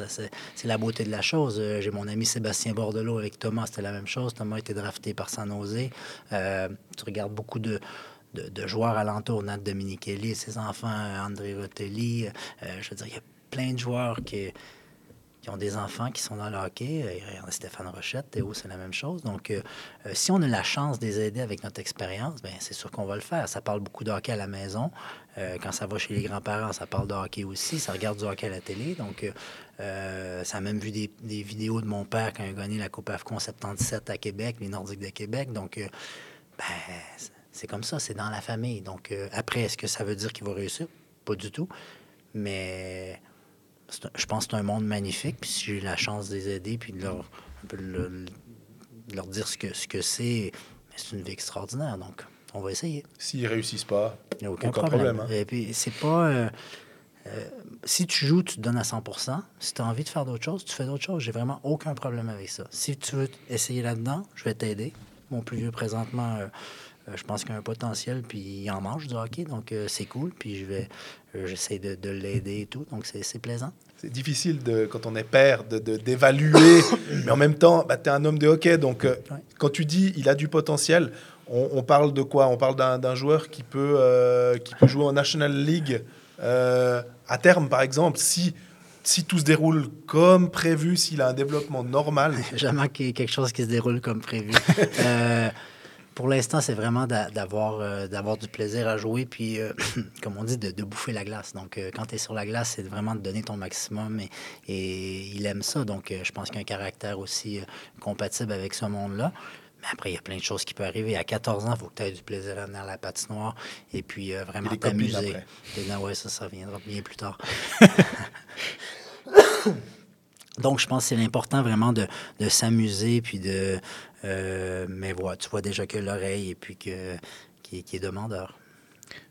C'est la beauté de la chose. Euh, j'ai mon ami Sébastien Bordelot avec Thomas, c'était la même chose. Thomas a été drafté par San Jose. Euh, tu regardes beaucoup de, de, de joueurs alentours, Nat Dominichelli, ses enfants, André Rotelli. Je veux dire, il y a plein de joueurs qui qui ont des enfants qui sont dans le hockey. Euh, Stéphane Rochette, Théo, c'est la même chose. Donc, euh, euh, si on a la chance de les aider avec notre expérience, ben c'est sûr qu'on va le faire. Ça parle beaucoup de hockey à la maison. Quand ça va chez les grands-parents, ça parle de hockey aussi. Ça regarde du hockey à la télé. Donc, ça a même vu des, vidéos de mon père quand il a gagné la Coupe AFCON 77 à Québec, les Nordiques de Québec. Donc, ben, c'est- comme ça, c'est dans la famille. Donc, après, est-ce que ça veut dire qu'il va réussir? Pas du tout. Mais je pense que c'est un monde magnifique. Puis si j'ai eu la chance de les aider, puis de leur, un peu de leur, de leur dire ce que ce que c'est, c'est une vie extraordinaire. Donc, on va essayer. S'ils réussissent pas, Il n'y a aucun, Aucun problème. problème, hein. Et puis, c'est pas. euh, euh, si tu joues, tu te donnes à 100% Si tu as envie de faire d'autres choses, tu fais d'autres choses. J'ai vraiment aucun problème avec ça. Si tu veux essayer là-dedans, je vais t'aider. Mon plus vieux, présentement, euh, je pense qu'il a un potentiel, puis il en mange du hockey, donc c'est cool. Puis je vais, j'essaie de, de l'aider et tout, donc c'est, plaisant. C'est difficile de, quand on est père d'évaluer, (coughs) mais en même temps, bah, tu es un homme de hockey, donc euh, Ouais. quand tu dis il a du potentiel, on, on parle de quoi? On parle d'un, d'un joueur qui peut, euh, qui peut jouer en National League euh, à terme, par exemple, si, si tout se déroule comme prévu, s'il a un développement normal. Jamais qu'il y ait quelque chose qui se déroule comme prévu. (laughs) Euh, pour l'instant, c'est vraiment d'avoir euh, d'avoir du plaisir à jouer, puis, euh, (clears throat) comme on dit, de, de bouffer la glace. Donc, euh, quand tu es sur la glace, c'est vraiment de donner ton maximum, et, et il aime ça. Donc, je pense qu'il a un caractère aussi compatible avec ce monde-là. Mais après, il y a plein de choses qui peuvent arriver. À 14 ans, il faut que tu aies du plaisir à venir à la patinoire et puis vraiment t'amuser. ouais, ça, ça viendra bien plus tard. (laughs) Donc, je pense que c'est l'important vraiment de, de s'amuser, puis de... euh, mais voilà, tu vois déjà que l'oreille, et puis que, qui, qui est demandeur.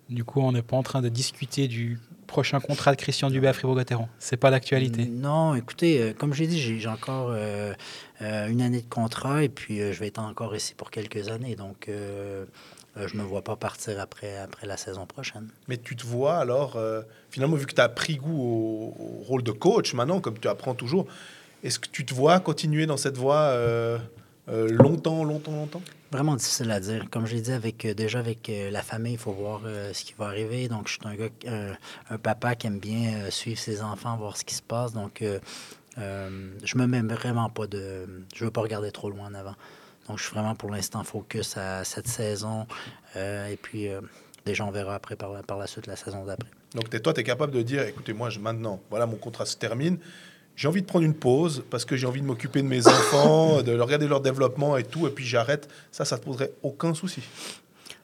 Du coup, on n'est pas en train de discuter du prochain contrat de Christian Dubé à Fribourg-Gotteron. C'est pas d'actualité. Non, écoutez, euh, comme j'ai dit, j'ai encore euh, euh, une année de contrat et puis je vais être encore ici pour quelques années. Donc, je ne me vois pas partir après, après la saison prochaine. Mais tu te vois alors, euh, finalement, vu que tu as pris goût au, au rôle de coach maintenant, comme tu apprends toujours, est-ce que tu te vois continuer dans cette voie euh, euh, longtemps, longtemps, longtemps? Vraiment difficile à dire. Comme j'ai dit, avec, euh, déjà avec euh, la famille, il faut voir euh, ce qui va arriver. Donc, je suis un gars, euh, un papa qui aime bien euh, suivre ses enfants, voir ce qui se passe. Donc, euh, euh, je me mets vraiment pas de. Je veux pas regarder trop loin en avant. Donc, je suis vraiment pour l'instant focus à cette saison. Euh, et puis, euh, déjà, on verra après par, la- par la suite la saison d'après. Donc toi, tu es capable de dire, écoutez, moi, je, maintenant, voilà, mon contrat se termine. J'ai envie de prendre une pause parce que j'ai envie de m'occuper de mes (laughs) enfants, de regarder leur développement et tout, et puis j'arrête. Ça, ça te poserait aucun souci?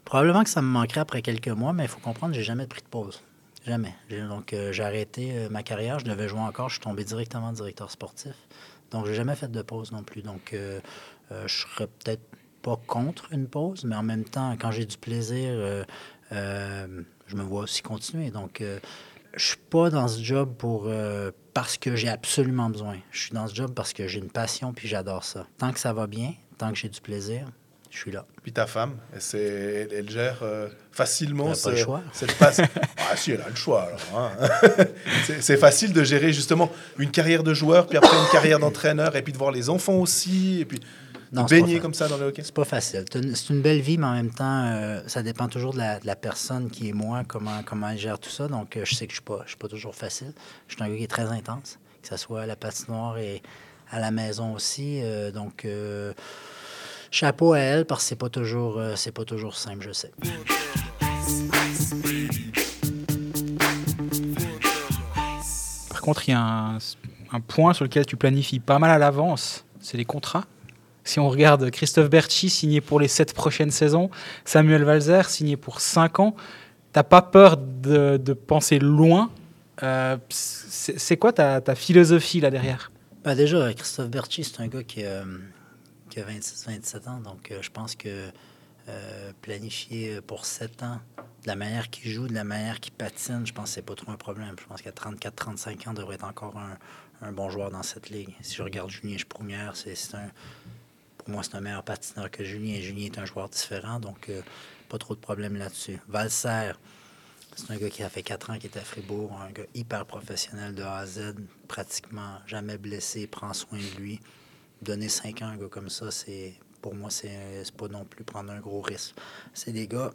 Probablement que ça me manquerait après quelques mois, mais il faut comprendre, j'ai jamais pris de pause. Jamais. Donc, euh, j'ai arrêté euh, ma carrière. Je devais jouer encore. Je suis tombé directement directeur sportif. Donc, j'ai jamais fait de pause non plus. Donc, euh, euh, je serais peut-être pas contre une pause, mais en même temps, quand j'ai du plaisir, euh, euh, je me vois aussi continuer. Donc, euh, je suis pas dans ce job pour parce que j'ai absolument besoin. Je suis dans ce job parce que j'ai une passion puis j'adore ça. Tant que ça va bien, tant que j'ai du plaisir, je suis là. Puis ta femme, elle, elle, elle gère euh, facilement Elle a pas le ce- choix. cette passe. (laughs) ah si, elle a le choix alors. hein. (laughs) c'est, facile de gérer justement une carrière de joueur, puis après une carrière d'entraîneur, et puis de voir les enfants aussi, et puis Non, c'est pas baigner comme ça dans le hockey? C'est pas facile. C'est une- belle vie, mais en même temps, euh, ça dépend toujours de la, de la personne qui est moi, comment, comment elle gère tout ça. Donc, euh, je sais que je ne suis, pas- je suis pas toujours facile. Je suis un gars qui est très intense, que ce soit à la patinoire et à la maison aussi. Euh, donc, euh, chapeau à elle, parce que c'est pas toujours, euh, c'est pas toujours simple, je sais. Par contre, il y a un, un point sur lequel tu planifies pas mal à l'avance, c'est les contrats. Si on regarde Christophe Berchi signé pour les sept prochaines saisons, Samuel Valzer signé pour cinq ans, t'as pas peur de, penser loin Euh, C'est quoi ta, philosophie là derrière? Ben déjà, Christophe Berchi, c'est un gars qui, a- qui a 26-27 ans, donc euh, je pense que euh, planifier pour 7 ans, de la manière qu'il joue, de la manière qu'il patine, je pense que c'est pas trop un problème. Je pense qu'à 34-35 ans, il devrait être encore un, un bon joueur dans cette ligue. Si je regarde Julien c'est c'est un... Moi, c'est un meilleur patineur que Julien. Julien est un joueur différent, donc euh, pas trop de problème là-dessus. Valser, c'est un gars qui a fait 4 ans qui est à Fribourg, un gars hyper professionnel de A à Z, pratiquement jamais blessé, prend soin de lui. Donner 5 ans à un gars comme ça, c'est pour moi, c'est pas non plus prendre un gros risque. C'est des gars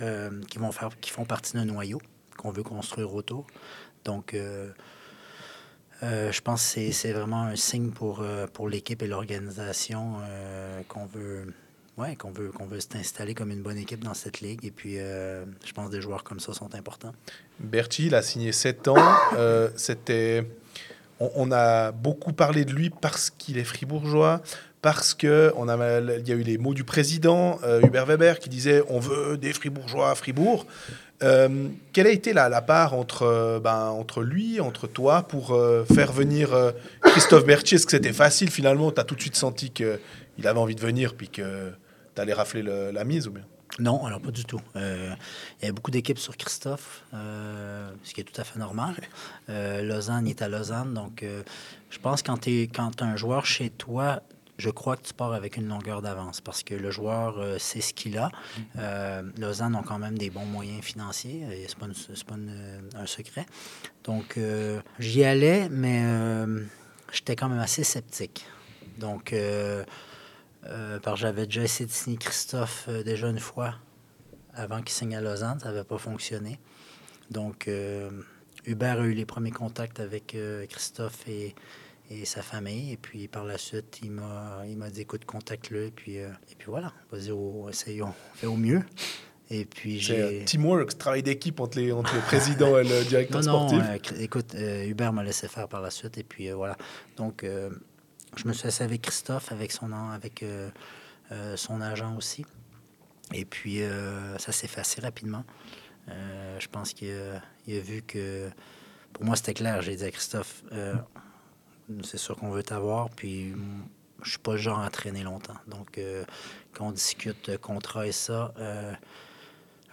euh, qui vont faire qui font partie d'un noyau qu'on veut construire autour. Donc euh, euh, je pense que c'est- vraiment un signe pour, euh, pour l'équipe et l'organisation euh, qu'on veut ouais, qu'on veut qu'on veut s'installer comme une bonne équipe dans cette ligue. Et puis je pense que des joueurs comme ça sont importants. Berti, il a signé 7 ans. C'était, on, a beaucoup parlé de lui parce qu'il est fribourgeois, parce que on a, il y a eu les mots du président Hubert Weber qui disait on veut des fribourgeois à Fribourg. Euh, quelle a été la, part entre, euh, ben, entre lui, entre toi, pour euh, faire venir Christophe Berthier? Est-ce que c'était facile finalement? Tu as tout de suite senti qu'il avait envie de venir puis que tu allais rafler le- la mise ou bien? Non, alors pas du tout. Il y avait beaucoup d'équipes sur Christophe, ce qui est tout à fait normal. Lausanne est à Lausanne, donc je pense quand tu quand un joueur chez toi, je crois que tu pars avec une longueur d'avance parce que le joueur euh, sait ce qu'il a. Euh, Lausanne ont quand même des bons moyens financiers, et c'est pas, une- pas une- un secret. Donc euh, j'y allais, mais euh, j'étais quand même assez sceptique. Donc euh, euh, parce que j'avais déjà essayé de signer Christophe euh, déjà une fois avant qu'il signe à Lausanne, ça n'avait pas fonctionné. Donc, euh, Hubert a eu les premiers contacts avec euh, Christophe et, et sa famille. Et puis, par la suite, il m'a, il m'a dit écoute, contacte-le. Et puis, euh, et puis voilà, vas-y, au- essayons, fais au mieux. Et puis, j'ai. un teamwork, travail d'équipe entre, les, entre le président et le directeur Non, non, sportif. euh, Cr- écoute, euh, Hubert m'a laissé faire par la suite. Et puis, euh, voilà. Donc, euh, je me suis assis avec Christophe, avec son, avec, euh, euh, son agent aussi. Et puis, euh, ça s'est fait assez rapidement. Euh, je pense qu'il a, il a vu que, pour moi, c'était clair. J'ai dit à Christophe, euh, c'est sûr qu'on veut t'avoir. Puis je suis pas le genre à traîner longtemps. Donc, euh, quand on discute contrat et ça, euh,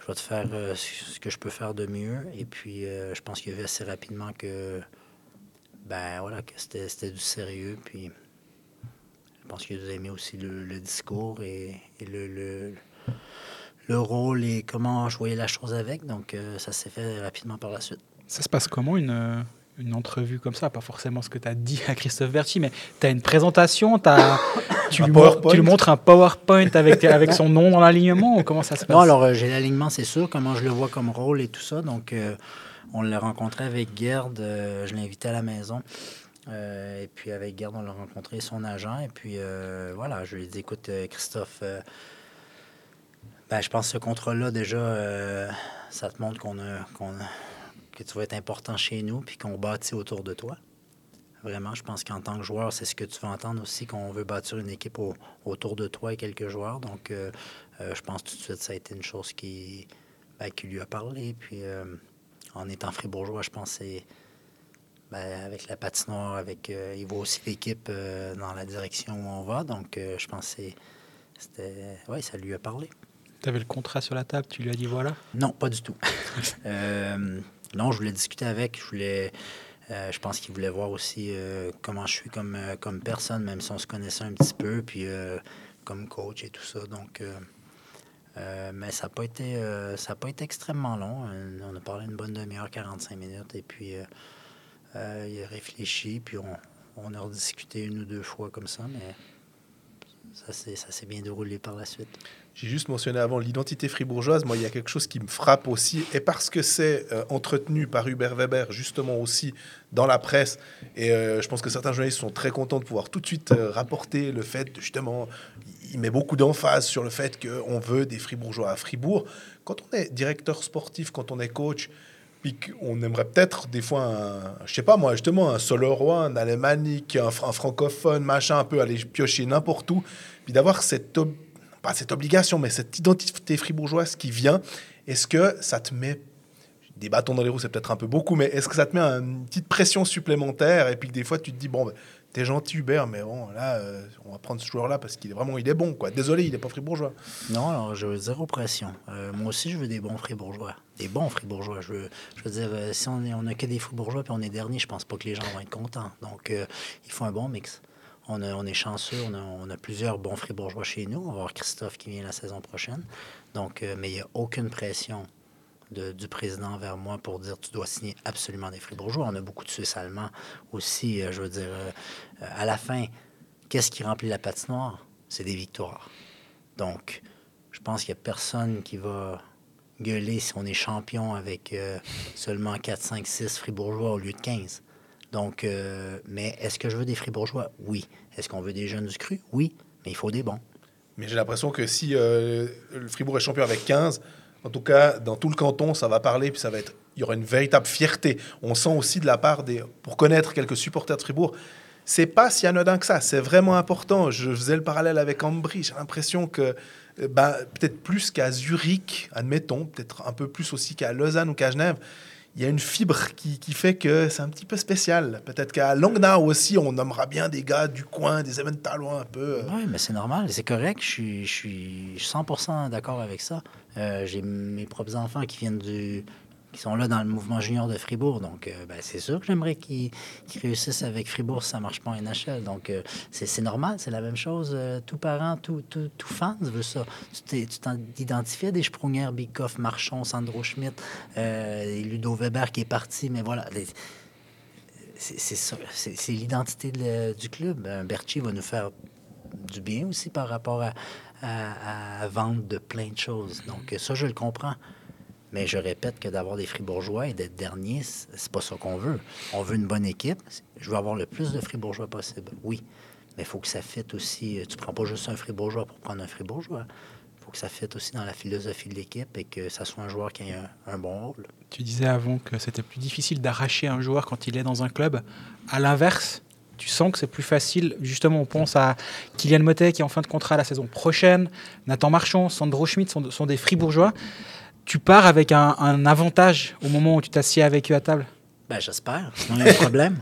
je vais te faire euh, ce que je peux faire de mieux. Et puis, je pense qu'il a vu assez rapidement que, ben voilà, que c'était du sérieux. Puis, je pense qu'il a aimé aussi le, discours et, le, le, le rôle et comment je voyais la chose avec. Donc, ça s'est fait rapidement par la suite. Ça se passe comment une, une entrevue comme ça Pas forcément ce que tu as dit à Christophe Berti, mais tu as une présentation, t'as- tu, Un lui, tu lui montres un PowerPoint avec, avec son nom dans l'alignement ou comment ça se passe? Non, alors euh, j'ai l'alignement, c'est sûr, comment je le vois comme rôle et tout ça. Donc, euh, on l'a rencontré avec Gerd, euh, je l'ai invité à la maison. Euh, et puis avec Gerd, on l'a rencontré, son agent. Et puis euh, voilà, je lui ai dit, écoute, euh, Christophe, euh, ben, je pense que ce contrat-là, déjà, euh, ça te montre qu'on a, qu'on a- que tu vas être important chez nous, puis qu'on bâtit autour de toi. Vraiment, je pense qu'en tant que joueur, c'est ce que tu veux entendre aussi, qu'on veut bâtir une équipe au- autour de toi et quelques joueurs. Donc, euh, euh, je pense tout de suite ça a été une chose qui, ben, qui lui a parlé. Puis, euh, en étant fribourgeois, je pense que ben, avec la patinoire, avec, il voit aussi l'équipe dans la direction où on va. Donc, je pense que c'était, ouais, ça lui a parlé. Tu avais le contrat sur la table, tu lui as dit voilà? Non, pas du tout. (laughs) Euh, non, je voulais discuter avec. Je voulais. euh, je pense qu'il voulait voir aussi euh, comment je suis comme, euh, comme personne, même si on se connaissait un petit peu, puis comme coach et tout ça. Donc, mais ça n'a pas été, pas été extrêmement long. On a parlé une bonne demi-heure, 45 minutes, et puis il a réfléchi, puis on, a rediscuté une ou deux fois comme ça, mais ça s'est bien déroulé par la suite. J'ai juste mentionné avant l'identité fribourgeoise. Moi, il y a quelque chose qui me frappe aussi, et parce que c'est euh, entretenu par Hubert Weber, justement aussi dans la presse, et euh, je pense que certains journalistes sont très contents de pouvoir tout de suite euh, rapporter le fait, justement, il met beaucoup d'emphase sur le fait qu'on veut des fribourgeois à Fribourg. Quand on est directeur sportif, quand on est coach, puis qu'on aimerait peut-être des fois, un, je sais pas moi, justement, un Solorois, un Alémanique, un, un francophone, machin, un peu aller piocher n'importe où, puis d'avoir cette, pas cette obligation, mais cette identité fribourgeoise qui vient, est-ce que ça te met des bâtons dans les roues, c'est peut-être un peu beaucoup, mais est-ce que ça te met une petite pression supplémentaire et puis que des fois tu te dis bon, ben, t'es gentil Hubert, mais bon là, euh, on va prendre ce joueur-là parce qu'il est vraiment, il est bon quoi. Désolé, il est pas fribourgeois. Non, alors je veux zéro pression. Euh, moi aussi, je veux des bons fribourgeois. Des bons fribourgeois. Je veux, je veux dire, euh, si on, est, on a que des fribourgeois puis on est dernier, je pense pas que les gens vont être contents. Donc, euh, il faut un bon mix. On, est chanceux, on a, plusieurs bons fribourgeois chez nous. On va avoir Christophe qui vient la saison prochaine. Donc, euh, mais il n'y a aucune pression du président vers moi pour dire tu dois signer absolument des fribourgeois. On a beaucoup de Suisses allemands aussi. euh, je veux dire, euh, à la fin, qu'est-ce qui remplit la patinoire? C'est des victoires. Donc, je pense qu'il n'y a personne qui va gueuler si on est champion avec seulement 4, 5, 6 fribourgeois au lieu de 15. Donc, euh, mais est-ce que je veux des fribourgeois? Oui. Est-ce qu'on veut des jeunes du? Oui. Mais il faut des bons. Mais j'ai l'impression que si euh, le Fribourg est champion avec 15, en tout cas, dans tout le canton, ça va parler, puis ça va être, il y aura une véritable fierté. On sent aussi de la part des, pour connaître quelques supporters de Fribourg, c'est pas si anodin que ça. C'est vraiment important. Je faisais le parallèle avec Ambry. J'ai l'impression que, euh, bah, peut-être plus qu'à Zurich, admettons, peut-être un peu plus aussi qu'à Lausanne ou qu'à Genève, il y a une fibre qui, qui fait que c'est un petit peu spécial. Peut-être qu'à Langnau aussi, on nommera bien des gars du coin, des Eventalois un peu. euh, Oui, mais c'est normal, c'est correct. Je suis, je suis 100% d'accord avec ça. Euh, J'ai mes propres enfants qui viennent du, qui sont là dans le mouvement junior de Fribourg. Donc, euh, ben, c'est sûr que j'aimerais qu'ils réussissent avec Fribourg ça marche pas en NHL. Donc, euh, c'est normal, c'est la même chose. Euh, tout parent, tout, tout, fan veut ça. Tu tu t'identifiais des Sprunger, Bikoff, Marchon, Sandro Schmidt, euh, Ludo Weber qui est parti, mais voilà. c'est ça, c'est l'identité du club. Euh, Berchi va nous faire du bien aussi par rapport à, à- à vendre de plein de choses. Donc, ça, je le comprends. Mais je répète que d'avoir des fribourgeois et d'être dernier, c'est pas ça qu'on veut. On veut une bonne équipe. Je veux avoir le plus de fribourgeois possible, oui. Mais il faut que ça fitte aussi. Tu prends pas juste un fribourgeois pour prendre un fribourgeois. Il faut que ça fitte aussi dans la philosophie de l'équipe et que ça soit un joueur qui ait un, bon rôle. Tu disais avant que c'était plus difficile d'arracher un joueur quand il est dans un club. À l'inverse, tu sens que c'est plus facile. Justement, on pense à Kylian Motet qui est en fin de contrat la saison prochaine. Nathan Marchand, Sandro Schmidt sont des fribourgeois. Tu pars avec un, avantage au moment où tu t'assieds avec eux à table? Ben, j'espère. Sinon, il y a un problème.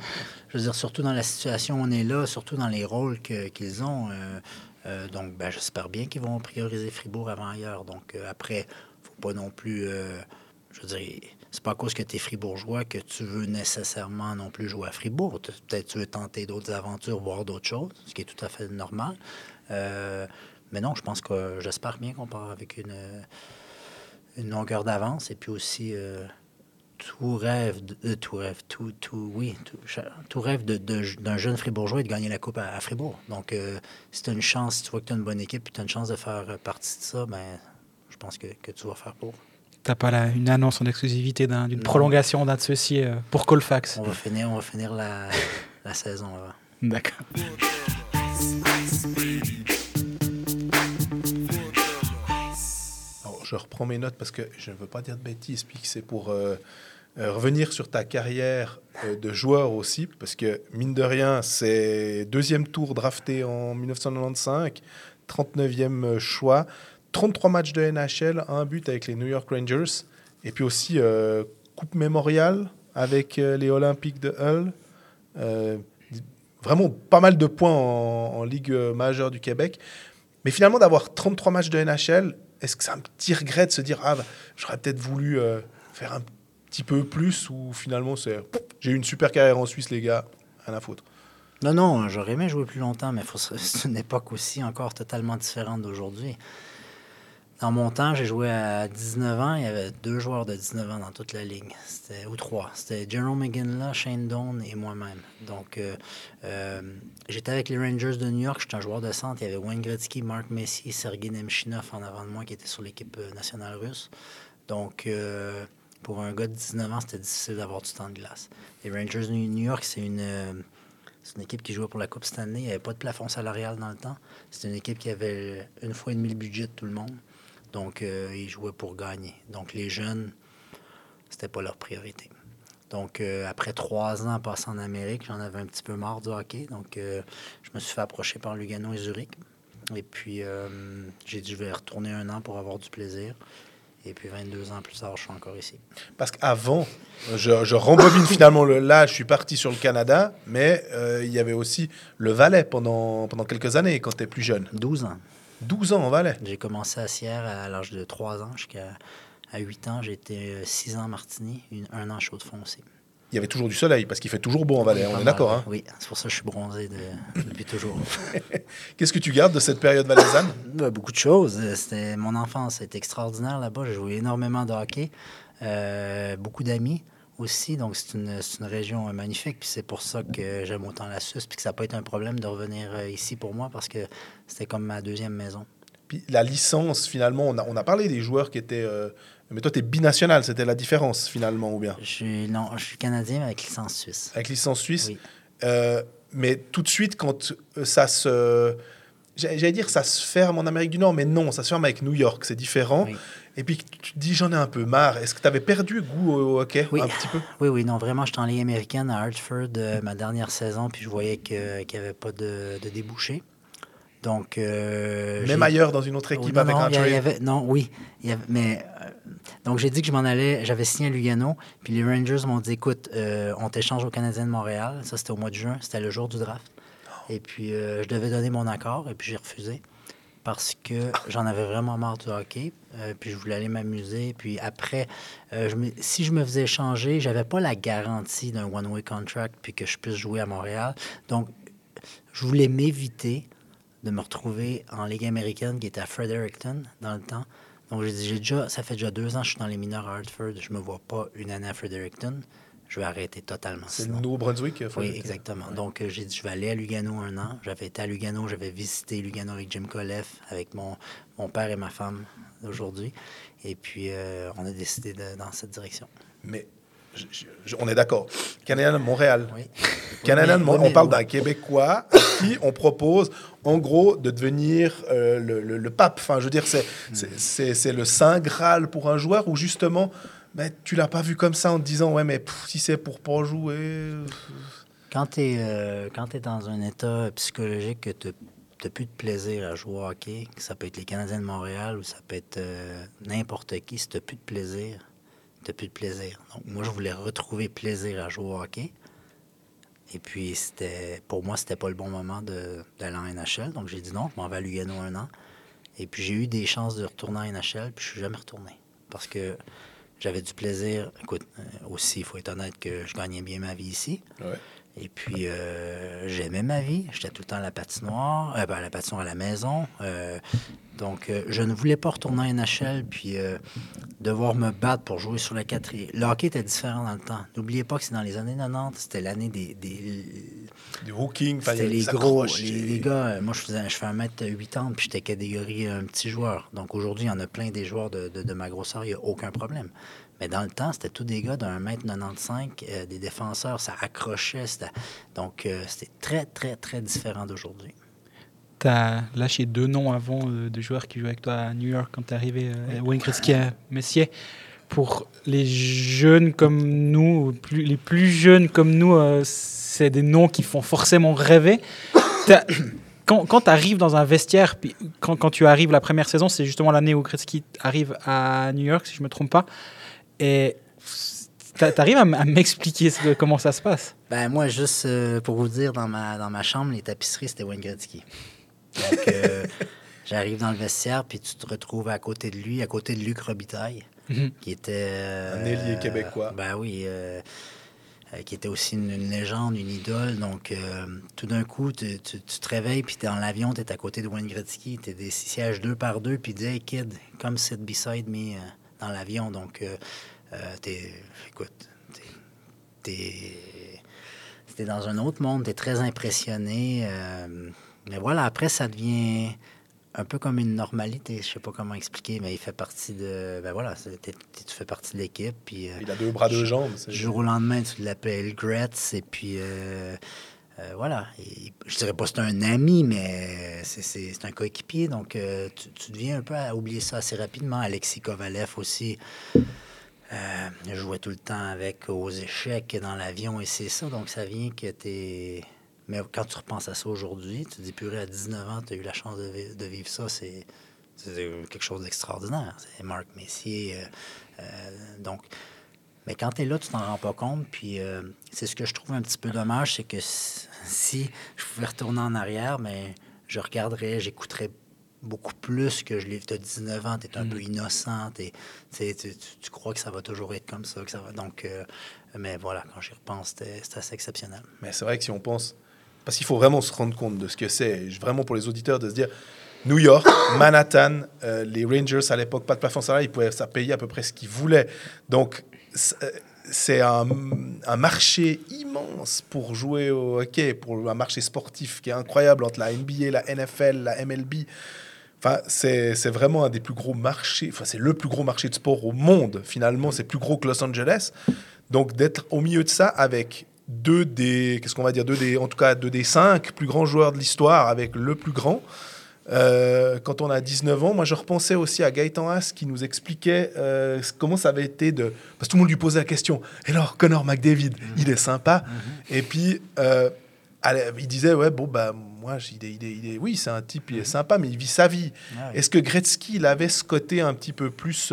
je veux dire, surtout dans la situation où on est là, surtout dans les rôles qu'ils ont. euh, euh, donc, ben, j'espère bien qu'ils vont prioriser Fribourg avant ailleurs. Donc, euh, après, faut pas non plus. je veux dire, c'est pas à cause que tu es fribourgeois que tu veux nécessairement non plus jouer à Fribourg. Peut-être tu veux tenter d'autres aventures, voir d'autres choses, ce qui est tout à fait normal. Mais non, je pense que j'espère bien qu'on part avec une, une longueur d'avance et puis aussi euh, tout rêve, de- euh, tout rêve, tout, tout, oui, tout, rêve de- de- d'un jeune fribourgeois est de gagner la Coupe à, à Fribourg. Donc, euh, si tu as une chance, si tu vois que tu as une bonne équipe et tu as une chance de faire euh, partie de ça, ben, je pense que, que tu vas faire pour. T'as pas la- une annonce en exclusivité d'un- d'une Non. prolongation d'un de ceux-ci euh, pour Colfax On va finir, on va finir la, la saison avant. D'accord. Je reprends mes notes parce que je ne veux pas dire de bêtises, puis c'est pour euh, euh, revenir sur ta carrière euh, de joueur aussi, parce que mine de rien, c'est deuxième tour drafté en 1995, 39e choix, 33 matchs de NHL, un but avec les New York Rangers, et puis aussi Coupe Mémoriale avec les Olympiques de Hull. Vraiment pas mal de points en, en Ligue majeure du Québec. Mais finalement, d'avoir 33 matchs de NHL, est-ce que c'est un petit regret de se dire Ah, bah, j'aurais peut-être voulu euh, faire un petit peu plus ou finalement, c'est j'ai eu une super carrière en Suisse, les gars, rien à foutre. Non, non, j'aurais aimé jouer plus longtemps, mais c'est une époque aussi encore totalement différente d'aujourd'hui. Dans mon temps, j'ai joué à 19 ans. Il y avait deux joueurs de 19 ans dans toute la ligue. C'était, ou trois. C'était Jerome McGinley, Shane Doan et moi-même. Donc, euh, euh, j'étais avec les Rangers de New York. J'étais un joueur de centre. Il y avait Wayne Gretzky, Mark Messier, Sergei Nemchinov en avant de moi qui était sur l'équipe euh, nationale russe. Donc, pour un gars de 19 ans, c'était difficile d'avoir du temps de glace. Les Rangers de New York, c'est une... c'est une équipe qui jouait pour la Coupe Stanley. Il n'y avait pas de plafond salarial dans le temps. C'était une équipe qui avait une fois et demi le budget de tout le monde. Donc, euh, ils jouaient pour gagner. Donc, les jeunes, c'était pas leur priorité. Donc, euh, après trois ans passés en Amérique, j'en avais un petit peu marre du hockey. Donc, euh, je me suis fait approcher par Lugano et Zurich. Et puis, j'ai dit, je vais retourner un an pour avoir du plaisir. Et puis, 22 ans plus tard, je suis encore ici. Parce qu'avant, je, je rembobine (laughs) finalement le, là, je suis parti sur le Canada, mais euh, il y avait aussi le Valais pendant, pendant quelques années quand tu es plus jeune. 12 ans. 12 ans en Valais. J'ai commencé à Sierre à l'âge de 3 ans jusqu'à à 8 ans. J'ai été 6 ans à Martigny, une- un an chaud de aussi. Il y avait toujours du soleil parce qu'il fait toujours beau en Valais, on est d'accord. hein Oui, c'est pour ça que je suis bronzé de- depuis toujours. (laughs) Qu'est-ce que tu gardes de cette période valaisanne (coughs) Ben, Beaucoup de choses. Euh, C'était mon enfance était extraordinaire là-bas. J'ai joué énormément de hockey. Euh, beaucoup d'amis aussi. Donc, c'est une, région euh, magnifique. Puis c'est pour ça que j'aime autant la Suisse. Puis que ça n'a pas été un problème de revenir euh, ici pour moi parce que c'était comme ma deuxième maison. Puis la licence, finalement, on a, on a parlé des joueurs qui étaient. euh, mais toi, tu es binational, c'était la différence finalement, ou bien? Je suis, non, je suis canadien mais avec licence suisse. Avec licence suisse? Oui. Euh, mais tout de suite, quand ça se. J'allais j'allais dire ça se ferme en Amérique du Nord, mais non, ça se ferme avec New York, c'est différent. Oui. Et puis tu te dis, j'en ai un peu marre. Est-ce que tu avais perdu goût au hockey? Oui. un petit peu? Oui, oui, non, vraiment, j'étais en Ligue américaine à Hartford euh, ma dernière saison, puis je voyais qu'il n'y avait pas de, de débouché. Donc. euh, Même ailleurs dans une autre équipe non, avec non, un y avait- Non, oui. il y avait- mais. euh, donc, j'ai dit que je m'en allais. J'avais signé à Lugano, puis les Rangers m'ont dit écoute, euh, on t'échange au Canadien de Montréal. Ça, c'était au mois de juin. C'était le jour du draft. Et puis, euh, je devais donner mon accord, et puis j'ai refusé. Parce que j'en avais vraiment marre du hockey. Euh, puis je voulais aller m'amuser. Puis après, euh, je me- si je me faisais échanger, j'avais pas la garantie d'un one-way contract puis que je puisse jouer à Montréal. Donc, je voulais m'éviter de me retrouver en Ligue américaine qui était à Fredericton dans le temps. Donc, j'ai dit, j'ai déjà, ça fait déjà deux ans que je suis dans les mineurs à Hartford. Je me vois pas une année à Fredericton. Je vais arrêter totalement. C'est le. Nouveau-Brunswick. euh, Oui, exactement. Donc, euh, j'ai dit, je vais aller à Lugano un an. J'avais été à Lugano, j'avais visité Lugano avec Jim Koleff, avec mon, mon père et ma femme aujourd'hui. Et puis, euh, on a décidé de- dans cette direction. Mais je- je- je- on est d'accord. Canadien de Montréal. Oui. (laughs) Canadien de Oui, Montréal, oui, on parle d'un Québécois à qui on propose, en gros, de devenir euh, le, le- le pape. Enfin, je veux dire, c'est Hmm. c'est- c'est- le saint graal pour un joueur où justement, ben, tu l'as pas vu comme ça en te disant, ouais, mais pff, si c'est pour pas jouer. euh, Quand tu es, dans un état psychologique que tu n'as plus de plaisir à jouer au hockey, ça peut être les Canadiens de Montréal ou ça peut être euh, n'importe qui, si tu n'as plus de plaisir, tu n'as plus de plaisir. Donc, moi, je voulais retrouver plaisir à jouer au hockey. Et puis, c'était pour moi, c'était pas le bon moment d'aller en NHL. Donc, j'ai dit non, je m'en vais à Lugano un an. Et puis, j'ai eu des chances de retourner en NHL, puis je suis jamais retourné. Parce que j'avais du plaisir. Écoute, euh, aussi, il faut être honnête que je gagnais bien ma vie ici. Et puis, euh, j'aimais ma vie. J'étais tout le temps à la patinoire, euh, ben, à la patinoire à la maison. Euh, donc, je ne voulais pas retourner en NHL puis devoir me battre pour jouer sur la quatrième. Le hockey était différent dans le temps. N'oubliez pas que c'est dans les années 90, c'était l'année des, des, Du hooking, enfin, il y c'était les des gros, les, les gars. Moi, je faisais, je fais 1m80 puis j'étais catégorie un petit joueur. Donc aujourd'hui, il y en a plein des joueurs de, de- de ma grosseur, il n'y a aucun problème. Mais dans le temps, c'était tous des gars d'un mètre 95, euh, des défenseurs, ça accrochait. Donc euh, c'était très, très, très différent d'aujourd'hui. Tu as lâché deux noms avant euh, de joueurs qui jouaient avec toi à New York quand tu es arrivé, euh, Wayne Gretzky à Messier. Pour les jeunes comme nous, plus- les plus jeunes comme nous, c'est des noms qui font forcément rêver. (coughs) Quand, quand tu arrives dans un vestiaire, quand, quand tu arrives la première saison, c'est justement l'année où Gretzky arrive à New York, si je ne me trompe pas. Et tu arrives à, m'expliquer comment ça se passe? Ben moi, juste euh, pour vous dire, dans ma, dans ma chambre, les tapisseries, c'était Wayne Gretzky. Donc, euh, (laughs) j'arrive dans le vestiaire, puis tu te retrouves à côté de lui, à côté de Luc Robitaille, Mhm. qui était... euh, Un ailier québécois. Ben oui, qui était aussi une, une légende, une idole. Donc, euh, tout d'un coup, tu, tu- tu te réveilles, puis dans l'avion, tu es à côté de Wayne Gretzky, tu es des sièges deux par deux, puis tu dis, hey kid, come sit beside me euh, dans l'avion. Donc, euh, euh, t'es, écoute, t'es, t'es, t'es dans un autre monde, tu es très impressionné. euh, mais voilà, après, ça devient un peu comme une normalité. Je sais pas comment expliquer, mais il fait partie de. Ben voilà, t'es- t'es- tu fais partie de l'équipe. Puis, euh, Il a deux bras, deux jambes. du jour au lendemain, tu l'appelles Gretz, et puis euh, euh, voilà. Et je dirais pas que c'est un ami, mais c'est- un coéquipier, donc euh, tu, deviens un peu à oublier ça assez rapidement. Alexis Kovalev aussi, euh, je jouais tout le temps avec aux échecs dans l'avion, et c'est ça, donc ça vient que tu Mais quand tu repenses à ça aujourd'hui, tu te dis, purée, à 19 ans, tu as eu la chance de, vi- de vivre ça, c'est quelque chose d'extraordinaire. C'est Marc Messier. euh, donc, mais quand tu es là, tu t'en rends pas compte. Puis c'est ce que je trouve un petit peu dommage, c'est que si, je pouvais retourner en arrière, mais je regarderais, j'écouterais beaucoup plus que je l'ai. Tu as 19 ans, tu es un peu innocent, t'sais, tu, crois que ça va toujours être comme ça. Que ça va, donc, euh, mais voilà, quand j'y repense, c'était c'était assez exceptionnel. Mais c'est vrai que si on pense. Parce qu'il faut vraiment se rendre compte de ce que c'est, et vraiment pour les auditeurs, de se dire New York, (coughs) Manhattan, euh, les Rangers à l'époque, pas de plafond salarial, ils pouvaient ça payer à peu près ce qu'ils voulaient. Donc, c'est- un, un marché immense pour jouer au hockey, pour un marché sportif qui est incroyable entre la NBA, la NFL, la MLB. Enfin, c'est c'est vraiment un des plus gros marchés, enfin, c'est le plus gros marché de sport au monde, finalement, c'est plus gros que Los Angeles. Donc, d'être au milieu de ça avec deux des, qu'est-ce qu'on va dire, deux des, en tout cas, deux des cinq plus grands joueurs de l'histoire, avec le plus grand, euh, quand on a 19 ans, moi je repensais aussi à Gaëtan Haas qui nous expliquait euh, comment ça avait été de. Parce que tout le monde lui posait la question Et alors, Connor McDavid, il est sympa Et puis, euh, il disait Ouais, bon, bah, moi, il est, il est- il est- oui, c'est un type, il est sympa, mais il vit sa vie. Ah oui. Est-ce que Gretzky, il avait ce côté un petit peu plus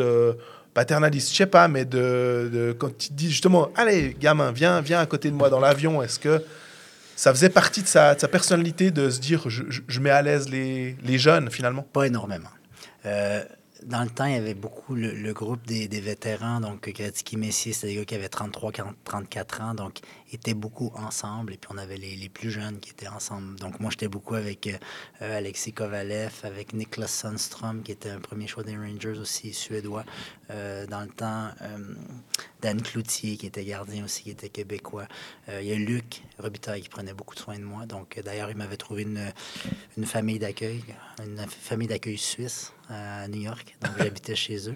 paternaliste? Je sais pas, mais de, de- quand il dit justement Allez, gamin, viens, viens à côté de moi dans l'avion, est-ce que ça faisait partie de sa, personnalité de se dire je, mets à l'aise les, jeunes finalement Pas énormément. Euh, dans le temps, il y avait beaucoup le, groupe des, vétérans. Donc, Gretzky, Messier, c'était des gars qui avaient 33, 40, 34 ans. Donc, étaient beaucoup ensemble. Et puis, on avait les, les plus jeunes qui étaient ensemble. Donc, moi, j'étais beaucoup avec euh, euh, Alexis Kovalev, avec Niklas Sundström, qui était un premier choix des Rangers aussi, suédois. Euh, dans le temps, euh, Dan Cloutier, qui était gardien aussi, qui était québécois. Il y a Luc Robitaille qui prenait beaucoup de soin de moi. Donc, d'ailleurs, il m'avait trouvé une, une famille d'accueil, une famille d'accueil suisse à New York. Donc, (laughs) j'habitais chez eux.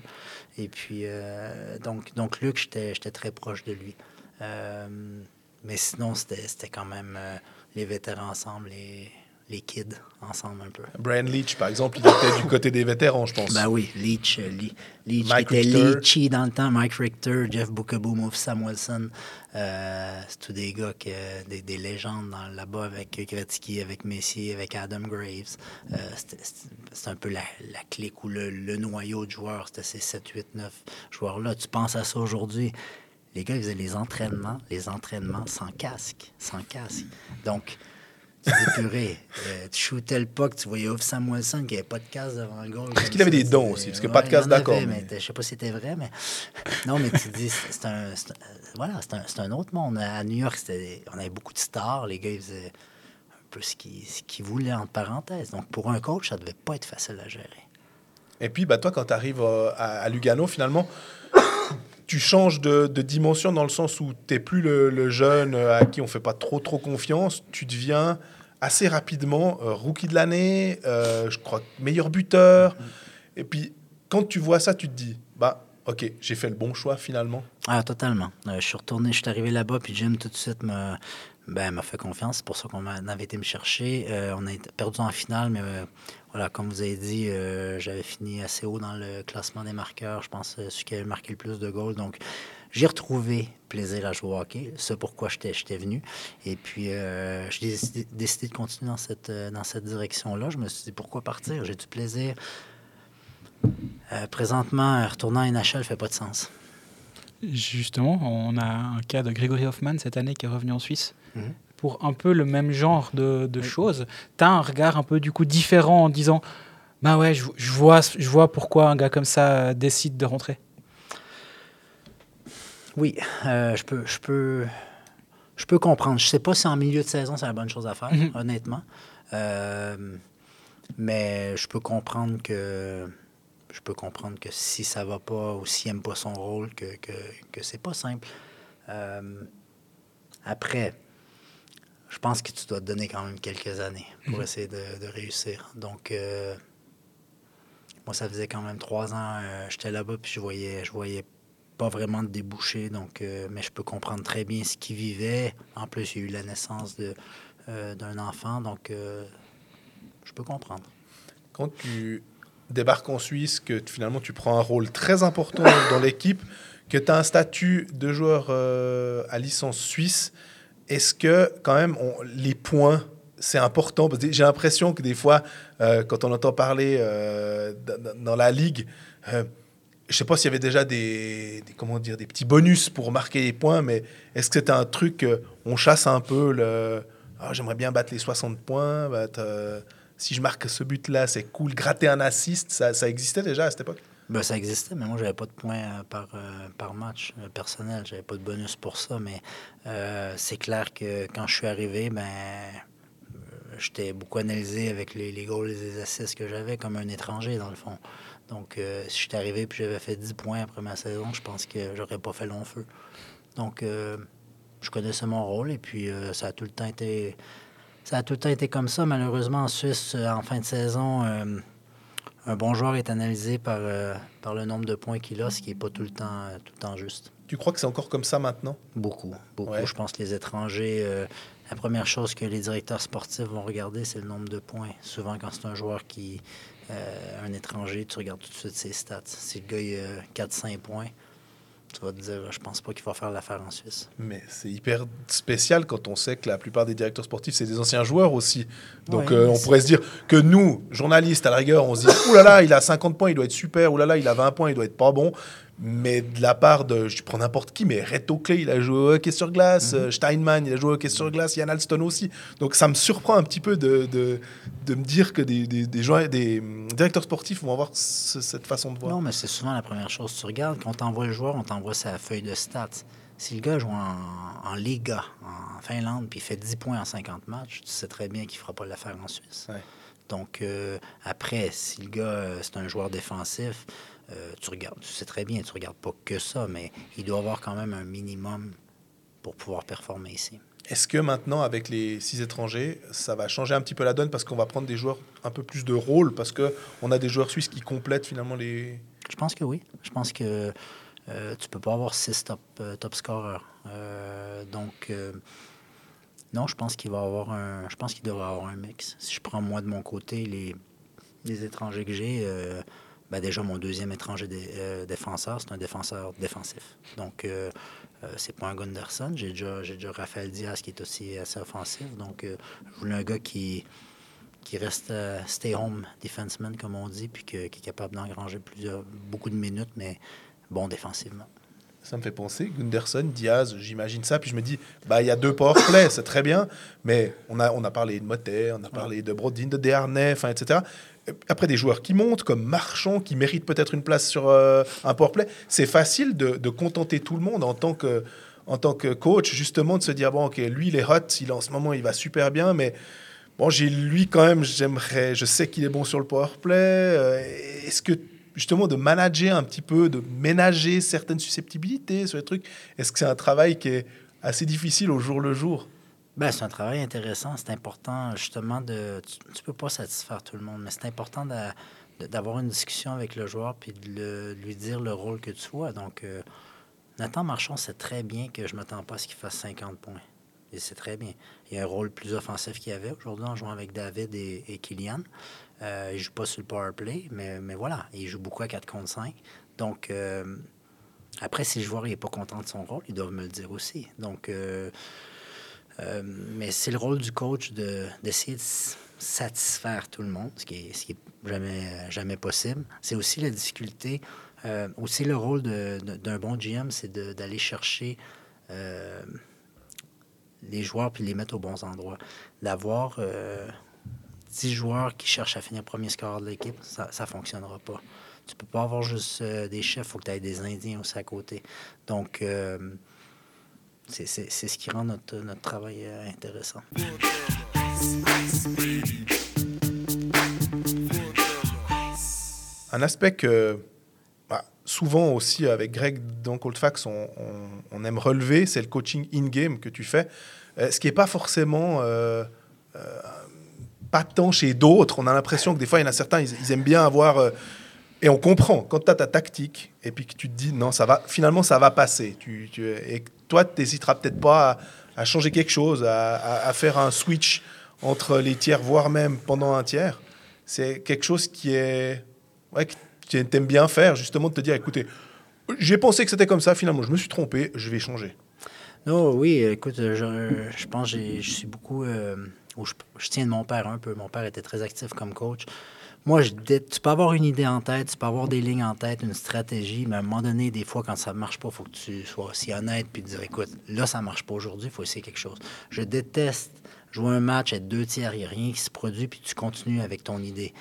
Et puis, euh, donc, donc, Luc, j'étais j'étais très proche de lui. Euh, mais sinon, c'était quand même euh, les vétérans ensemble, les, les kids ensemble un peu. Brian Leach par exemple il était du côté des vétérans je pense Ben oui, Leach, euh, Le- Leach Mike qui était. Leachy dans le temps, Mike Richter, Jeff Bookaboo, Move Samuelson. Euh, c'est tous des gars, que, des, des légendes là-bas avec Gretzky, avec Messier, avec Adam Graves. Euh, c'est un peu la, la clique ou le, le noyau de joueurs. C'était ces 7, 8, 9 joueurs-là. Tu penses à ça aujourd'hui? Les gars, ils faisaient les entraînements, les entraînements sans casque, sans casque. Donc, tu dis, purée, euh, tu shootais le puck, tu voyais Off Samuelson qui n'avait pas de casque devant le goal. Parce qu'il avait des dons aussi, parce que pas de casque, d'accord, mais je sais pas si c'était vrai, mais (laughs) non, mais tu dis, c'est un, un- voilà, c'est un, un autre monde. À New York, on avait beaucoup de stars, les gars, ils faisaient un peu ce qu'ils, voulaient entre parenthèses. Donc, pour un coach, ça devait pas être facile à gérer. Et puis, bah, toi, quand tu arrives à, à Lugano, finalement, tu changes de, de dimension dans le sens où tu n'es plus le, le jeune euh, à qui on fait pas trop, trop confiance. Tu deviens assez rapidement euh, rookie de l'année, euh, je crois meilleur buteur. Et puis, quand tu vois ça, tu te dis, bah, ok, j'ai fait le bon choix finalement. Ah, totalement. Euh, je suis retourné, je suis arrivé là-bas, puis Jim tout de suite m'a ben, m'a fait confiance. C'est pour ça qu'on avait été me chercher. Euh, on a perdu en finale, mais euh, voilà, comme vous avez dit, euh, j'avais fini assez haut dans le classement des marqueurs. Je pense celui qui avait marqué le plus de goals. Donc, j'ai retrouvé plaisir à jouer au hockey. C'est pourquoi j'étais venu. Et puis, j'ai décidé, de continuer dans cette, dans cette direction-là. Je me suis dit, pourquoi partir? J'ai du plaisir. Présentement, retourner en NHL ne fait pas de sens. Justement, on a un cas de Grégory Hoffman cette année qui est revenu en Suisse. Mhm. Pour un peu le même genre de, de Oui. choses, tu as un regard un peu du coup différent en disant Bah ouais, je, je vois, je vois pourquoi un gars comme ça décide de rentrer. Oui, euh, je peux, je peux, je peux comprendre. Je sais pas si en milieu de saison c'est la bonne chose à faire, Mhm. honnêtement. Euh, mais je peux comprendre que je peux comprendre que si ça va pas ou s'il aime pas son rôle, que, que, que c'est pas simple. Euh, après, je pense que tu dois te donner quand même quelques années pour essayer de, de réussir. Donc, euh, moi, ça faisait quand même trois ans, euh, j'étais là-bas, puis je voyais, je voyais pas vraiment de débouché, donc, mais je peux comprendre très bien ce qu'il vivait. En plus, il y a eu la naissance d'un enfant, donc je peux comprendre. Quand tu débarques en Suisse, que finalement tu prends un rôle très important (coughs) dans l'équipe, que tu as un statut de joueur euh, à licence suisse, est-ce que quand même les points, c'est important? J'ai l'impression que des fois, euh, quand on entend parler euh, dans la ligue, je sais pas s'il y avait déjà des, comment dire des petits bonus pour marquer les points, mais est-ce que c'était un truc on chasse un peu Ah, j'aimerais bien battre les 60 points, battre, si je marque ce but-là, c'est cool. Gratter un assist, ça, existait déjà à cette époque? Ben, ça existait, mais moi, j'avais pas de points euh, par, euh, par match euh, personnel. J'avais pas de bonus pour ça, mais euh, c'est clair que quand je suis arrivé, ben, j'étais beaucoup analysé avec les, les goals et les assists que j'avais comme un étranger, dans le fond. Donc, si j'étais arrivé et j'avais fait 10 points après ma saison, je pense que j'aurais pas fait long feu. Donc, je connaissais mon rôle et puis ça a tout le temps été... Ça a tout le temps été comme ça. Malheureusement, en Suisse, euh, en fin de saison, euh, un bon joueur est analysé par, euh, par le nombre de points qu'il a, ce qui n'est pas tout le temps, tout le temps juste. Tu crois que c'est encore comme ça maintenant? Beaucoup, beaucoup. Ouais. Je pense que les étrangers, euh, la première chose que les directeurs sportifs vont regarder, c'est le nombre de points. Souvent, quand c'est un joueur qui, euh, un étranger, tu regardes tout de suite ses stats. Si le gars il a 4-5 points, tu vas te dire, je pense pas qu'il va faire l'affaire en Suisse. Mais c'est hyper spécial quand on sait que la plupart des directeurs sportifs, c'est des anciens joueurs aussi. Donc Ouais, euh, on pourrait se dire que nous, journalistes, à la rigueur, on se dit Ouh là là, il a 50 points, il doit être super. Ouh là là, il a 20 points, il doit être pas bon. Mais de la part de, je prends n'importe qui, mais Reto Clay, il a joué au hockey sur glace. euh, Steinman, il a joué au hockey sur glace. Yann Alston aussi. Donc ça me surprend un petit peu de, de, de me dire que des, des, des, joueurs- des, hum, directeurs sportifs vont avoir ce- cette façon de voir. Non, mais c'est souvent la première chose que tu regardes. Quand on t'envoie le joueur, on t'envoie sa feuille de stats. Si le gars joue en, en Liga, en Finlande, puis il fait 10 points en 50 matchs, tu sais très bien qu'il ne fera pas l'affaire en Suisse. Ouais. Donc, euh, après, si le gars, euh, c'est un joueur défensif, euh, tu regardes, tu sais très bien, tu regardes pas que ça, mais il doit avoir quand même un minimum pour pouvoir performer ici. Est-ce que maintenant, avec les six étrangers, ça va changer un petit peu la donne parce qu'on va prendre des joueurs un peu plus de rôle parce qu'on a des joueurs suisses qui complètent finalement les. Je pense que oui. Je pense que euh, tu peux pas avoir six top, euh, top scorers. Euh, donc, non, je pense qu'il va avoir un. Je pense qu'il devrait avoir un mix. Si je prends moi de mon côté les, les étrangers que j'ai, ben déjà mon deuxième étranger euh, défenseur, c'est un défenseur défensif. Donc, euh, euh, c'est pas un Gunderson. J'ai déjà, j'ai Raphaël Diaz qui est aussi assez offensif. Donc, je voulais un gars qui qui reste euh, stay home defenseman, comme on dit, puis qui est capable d'engranger plusieurs, beaucoup de minutes, mais bon défensivement. Ça me fait penser, Gunderson, Diaz, j'imagine ça, puis je me dis, bah il y a deux power play, c'est très bien, mais on a, on a parlé de Motet, on a parlé de Brodin, de Desharnais, enfin, etc. Après, des joueurs qui montent, comme Marchand, qui méritent peut-être une place sur euh, un power play, c'est facile de, de contenter tout le monde en tant que en tant que coach, justement, de se dire, bon, ok, lui, il est hot, il, en ce moment, il va super bien, mais bon, j'ai lui, quand même, j'aimerais, je sais qu'il est bon sur le power play. Euh, Est-ce que, justement, de manager un petit peu, de ménager certaines susceptibilités sur les trucs, est-ce que c'est un travail qui est assez difficile au jour le jour? Ben, c'est un travail intéressant. C'est important, justement, de. Tu, tu peux pas satisfaire tout le monde, mais c'est important d'avoir une discussion avec le joueur puis de, lui dire le rôle que tu vois. Donc, euh, Nathan Marchand sait très bien que je m'attends pas à ce qu'il fasse 50 points. Et c'est très bien. Il a un rôle plus offensif qu'il avait aujourd'hui en jouant avec David et, et Kylian. Euh, il joue pas sur le power play, mais, mais voilà, il joue beaucoup à 4 contre 5. Donc, euh, après, si le joueur n'est pas content de son rôle, ils doivent me le dire aussi. Donc, euh, euh, mais c'est le rôle du coach de- d'essayer de, satisfaire tout le monde, ce qui est, jamais, jamais possible. C'est aussi la difficulté, aussi le rôle d'un bon GM, c'est d'aller chercher les joueurs puis les mettre aux bons endroits. D'avoir 10 joueurs qui cherchent à finir premier score de l'équipe, ça ne fonctionnera pas. Tu peux pas avoir juste euh, des chefs, il faut que tu aies des Indiens aussi à côté. Donc, euh, c'est ce qui rend notre, notre travail euh, intéressant. Un aspect que bah, souvent aussi avec Greg dans Coldfax, on, on- on aime relever, c'est le coaching in-game que tu fais. Euh, ce qui n'est pas forcément pas tant chez d'autres. On a l'impression que des fois, il y en a certains, ils, ils aiment bien avoir. euh, et on comprend, quand tu as ta tactique et puis que tu te dis non, ça va, finalement, ça va passer. Tu, et toi, tu n'hésiteras peut-être pas à, changer quelque chose, à, faire un switch entre les tiers, voire même pendant un tiers. C'est quelque chose qui est. Ouais, que tu aimes bien faire, justement, de te dire écoutez, j'ai pensé que c'était comme ça, finalement, je me suis trompé, je vais changer. Non, oui, écoute, je, je pense je suis beaucoup. euh, où je, tiens de mon père un peu. Mon père était très actif comme coach. Moi, tu peux avoir une idée en tête, tu peux avoir des lignes en tête, une stratégie, mais à un moment donné, des fois, quand ça ne marche pas, il faut que tu sois aussi honnête puis te dire écoute, là, ça ne marche pas aujourd'hui, il faut essayer quelque chose. Je déteste jouer un match, être deux tiers, il n'y a rien qui se produit, puis tu continues avec ton idée.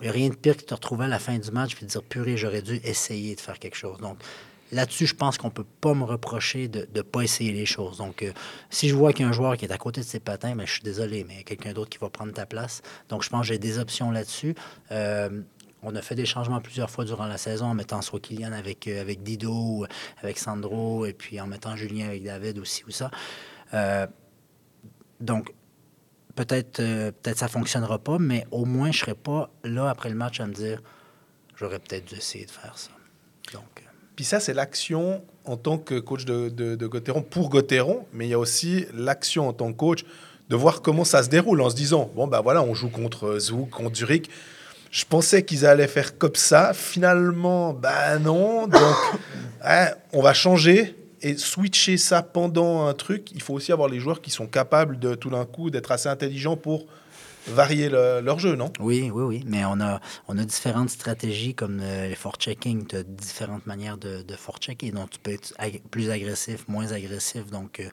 Il n'y a rien de pire que de te retrouver à la fin du match puis de dire purée, j'aurais dû essayer de faire quelque chose. Donc là-dessus, je pense qu'on peut pas me reprocher de ne pas essayer les choses. Donc euh, si je vois qu'il y a un joueur qui est à côté de ses patins, ben, je suis désolé, mais il y a quelqu'un d'autre qui va prendre ta place. Donc je pense que j'ai des options là-dessus. Euh, on a fait des changements plusieurs fois durant la saison en mettant soit Kylian avec, euh, avec Dido, avec Sandro, et puis en mettant Julien avec David aussi ou ça. Donc, peut-être peut-être ça fonctionnera pas, mais au moins je serai pas là après le match à me dire j'aurais peut-être dû essayer de faire ça. Donc, Puis ça, c'est l'action en tant que coach de, de, Gauthieron pour Gauthieron, mais il y a aussi l'action en tant que coach de voir comment ça se déroule en se disant bon, bah voilà, on joue contre Zouk, contre Zurich. Je pensais qu'ils allaient faire comme ça. Finalement, bah non. Donc, (coughs) hein, on va changer et switcher ça pendant un truc. Il faut aussi avoir les joueurs qui sont capables de tout d'un coup d'être assez intelligents pour varier le- leur jeu, non? Oui, oui, oui, mais on a, on a différentes stratégies comme euh, les forechecking. Tu as différentes manières de, de forechecker. Donc, tu peux être plus agressif, moins agressif. Donc, euh,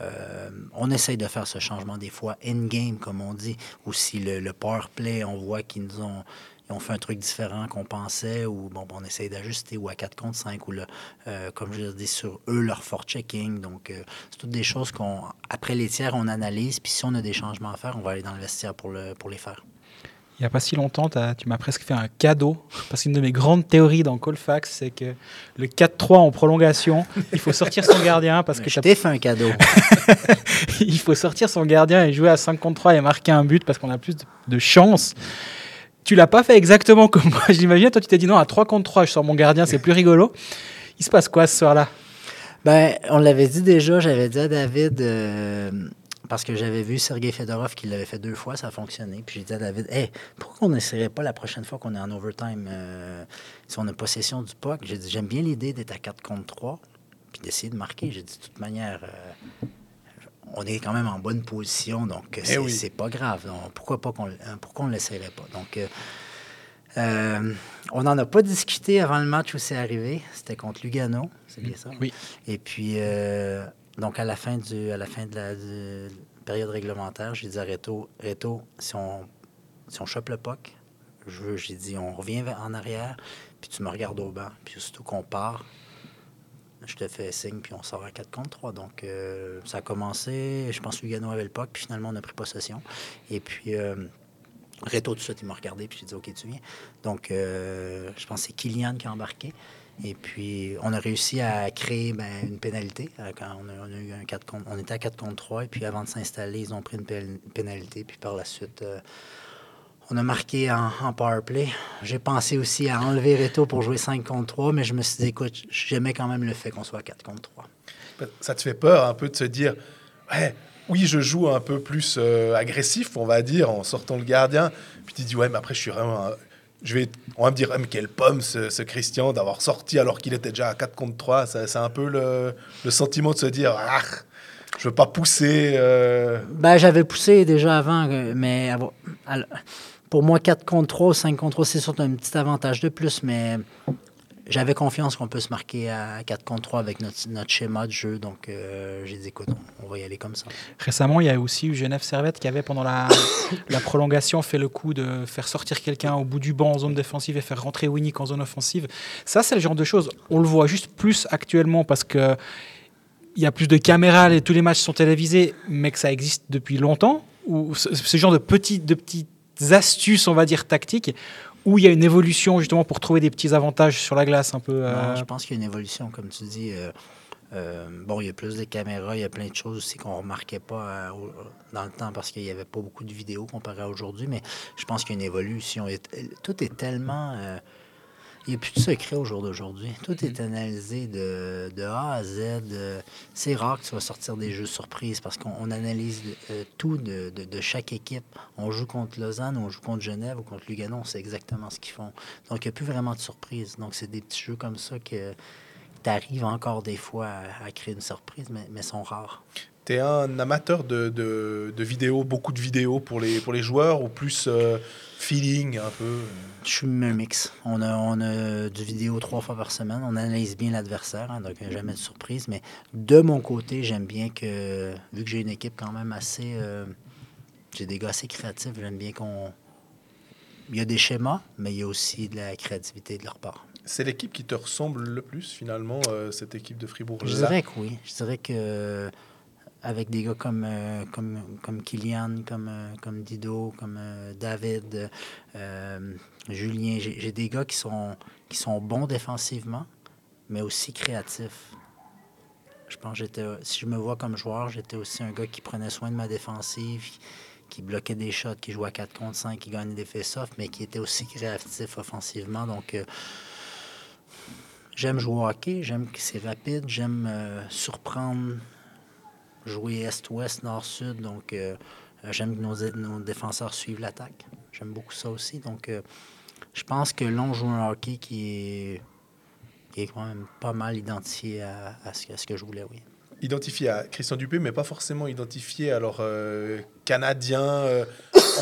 euh, on essaye de faire ce changement des fois in-game, comme on dit. Ou si le, le power play, on voit qu'ils nous ont, ils ont fait un truc différent qu'on pensait, ou bon, on essaye d'ajuster, ou à 4 contre 5, ou le, euh, comme je dis, sur eux, leur forechecking. Donc, euh, c'est toutes des choses qu'on, après les tiers, on analyse. Puis si on a des changements à faire, on va aller dans le vestiaire pour, le, pour les faire. Il n'y a pas si longtemps, tu m'as presque fait un cadeau. Parce qu'une de mes grandes théories dans Colfax, c'est que le 4-3 en prolongation, il faut sortir son gardien (laughs) parce que je t'ai fait un cadeau. (laughs) il faut sortir son gardien et jouer à 5 contre 3 et marquer un but parce qu'on a plus de, de chance. Tu l'as pas fait exactement comme moi, (laughs) je l'imagine. Toi, tu t'es dit non, à 3 contre 3, je sors mon gardien, c'est plus rigolo. Il se passe quoi ce soir-là? Ben, on l'avait dit déjà, j'avais dit à David, euh, parce que j'avais vu Sergei Fedorov qui l'avait fait deux fois, ça a fonctionné. Puis j'ai dit à David, hey, pourquoi on n'essaierait pas la prochaine fois qu'on est en overtime, euh, si on a possession du puck? J'ai dit, j'aime bien l'idée d'être à 4 contre 3, puis d'essayer de marquer. J'ai dit, de toute manière, euh, on est quand même en bonne position, donc euh, c'est oui. pas grave. Donc, pourquoi pas qu'on hein, pourquoi on ne l'essayerait pas? Donc, euh, Euh, on n'en a pas discuté avant le match où c'est arrivé. C'était contre Lugano, c'est bien ça? Oui. Et puis, euh, donc à la fin, du, à la fin de la du- période réglementaire, j'ai dit à Reto, Reto, si on, si on chope le veux- j'ai dit, on revient en arrière, puis tu me regardes au banc. Puis surtout qu'on part, je te fais signe, puis on sort à 4 contre 3. Donc, euh, ça a commencé. Je pense que Lugano avait le puck, puis finalement, on a pris possession. Et puis, euh, Reto, tout de suite, il m'a regardé, puis j'ai dit, OK, tu viens. Donc, euh, je pense que c'est Kylian qui a embarqué. Et puis, on a réussi à créer ben, une pénalité. euh, Quand on, a, eu un 4 contre, on était à 4 contre 3. Et puis, avant de s'installer, ils ont pris une pén- pénalité. Puis, par la suite, on a marqué en, en power play. J'ai pensé aussi à enlever Reto pour jouer 5 contre 3, mais je me suis dit, écoute, j'aimais quand même le fait qu'on soit à 4 contre 3. Ça te fait peur un peu de se dire, ouais, oui, je joue un peu plus euh, agressif, on va dire, en sortant le gardien. Puis tu dis, ouais, mais après, je suis vraiment. un- Je vais, on va me dire, ah, mais quelle pomme ce, ce Christian d'avoir sorti alors qu'il était déjà à 4 contre 3. Ça- C'est un peu le, le sentiment de se dire, ah, je veux pas pousser. euh, Ben, j'avais poussé déjà avant, euh, mais alors, pour moi, 4 contre 3 ou 5 contre 3, c'est surtout un petit avantage de plus, mais j'avais confiance qu'on peut se marquer à 4 contre 3 avec notre, schéma de jeu. Donc, euh, j'ai dit, écoute, on, va y aller comme ça. Récemment, il y a aussi eu Genève Servette qui avait, pendant (coughs) la, prolongation, fait le coup de faire sortir quelqu'un au bout du banc en zone défensive et faire rentrer Winnick en zone offensive. Ça, c'est le genre de choses. On le voit juste plus actuellement parce que il y a plus de caméras, et tous les matchs sont télévisés, mais que ça existe depuis longtemps. Ou ce, genre de, petits, de petites astuces, on va dire, tactiques, où il y a une évolution justement pour trouver des petits avantages sur la glace un peu. Non, euh, je pense qu'il y a une évolution, comme tu dis. euh, euh, bon, il y a plus de caméras, il y a plein de choses aussi qu'on remarquait pas dans le temps parce qu'il n'y avait pas beaucoup de vidéos comparé à aujourd'hui, mais je pense qu'il y a une évolution. Tout est tellement... il n'y a plus de secret au jour d'aujourd'hui. Tout est analysé de, de A à Z. C'est rare que tu vas sortir des jeux surprises parce qu'on on analyse euh, tout de, de- de chaque équipe. On joue contre Lausanne, on joue contre Genève ou contre Lugano, on sait exactement ce qu'ils font. Donc, il n'y a plus vraiment de surprise. Donc, c'est des petits jeux comme ça que tu arrives encore des fois à, à créer une surprise, mais, mais sont rares. T'es un amateur de, de, de vidéos, beaucoup de vidéos pour les, pour les joueurs ou plus euh, feeling un peu? Je suis un mix. On a, on a du vidéo trois fois par semaine. On analyse bien l'adversaire, hein, donc jamais de surprise. Mais de mon côté, j'aime bien que, vu que j'ai une équipe quand même assez. euh, j'ai des gars assez créatifs, j'aime bien qu'on. Il y a des schémas, mais il y a aussi de la créativité de leur part. C'est l'équipe qui te ressemble le plus finalement, euh, cette équipe de Fribourg. Je dirais que oui. Je dirais que avec des gars comme, euh, comme, comme Kylian, comme, euh, comme Dido, comme euh, David, euh, Julien, j'ai des gars qui sont, qui sont bons défensivement, mais aussi créatifs. Je pense j'étais, si je me vois comme joueur, j'étais aussi un gars qui prenait soin de ma défensive, qui bloquait des shots, qui jouait à 4 contre 5, qui gagnait des face-offs, mais qui était aussi créatif offensivement. Donc, J'aime jouer au hockey, j'aime que c'est rapide, j'aime surprendre, jouer est-ouest, nord-sud. Donc, euh, euh, j'aime que nos, nos défenseurs suivent l'attaque. J'aime beaucoup ça aussi. Donc, euh, je pense que l'on joue un hockey qui est, qui est quand même pas mal identifié à, à ce, que- à ce que je voulais, oui. Identifié à Christian Dupé, mais pas forcément identifié alors euh, canadien, euh,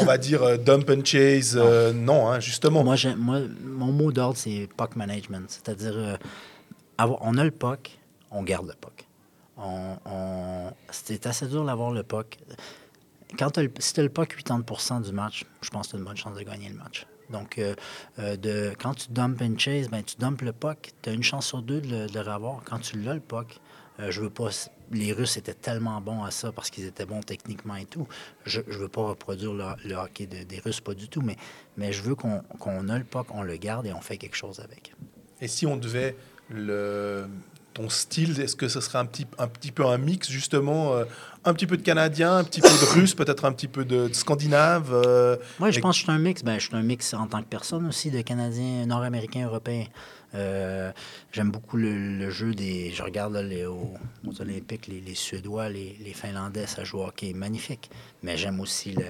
on va dire euh, dump and chase. euh, non, hein, justement. Moi, moi, mon mot d'ordre, c'est puck management. C'est-à-dire, on a le puck, on garde le puck. C'est assez dur d'avoir le puck. Quand le, si tu as le puck 80% du match, je pense que tu as une bonne chance de gagner le match. Donc, euh, euh, quand tu dump and chase, ben, tu dumpes le puck, tu as une chance sur deux de le, revoir. Quand tu l'as, le puck, euh, je veux pas. Les Russes étaient tellement bons à ça parce qu'ils étaient bons techniquement et tout. Je ne veux pas reproduire le, hockey de- des Russes, pas du tout, mais, je veux qu'on qu'on a le puck, on le garde et on fait quelque chose avec. Et si on devait le ton style, est-ce que ce serait un petit, un petit peu un mix justement, euh, un petit peu de canadien, un petit peu de russe, peut-être un petit peu de, de scandinave euh, Moi, je avec- pense que je suis un mix. Ben, je suis un mix en tant que personne aussi de Canadiens, Nord-Américains, Européens. Euh, J'aime beaucoup le, le jeu des. Je regarde là, les, aux, aux Olympiques, les, les Suédois, les, les Finlandais, ça joue au hockey magnifique. Mais j'aime aussi le-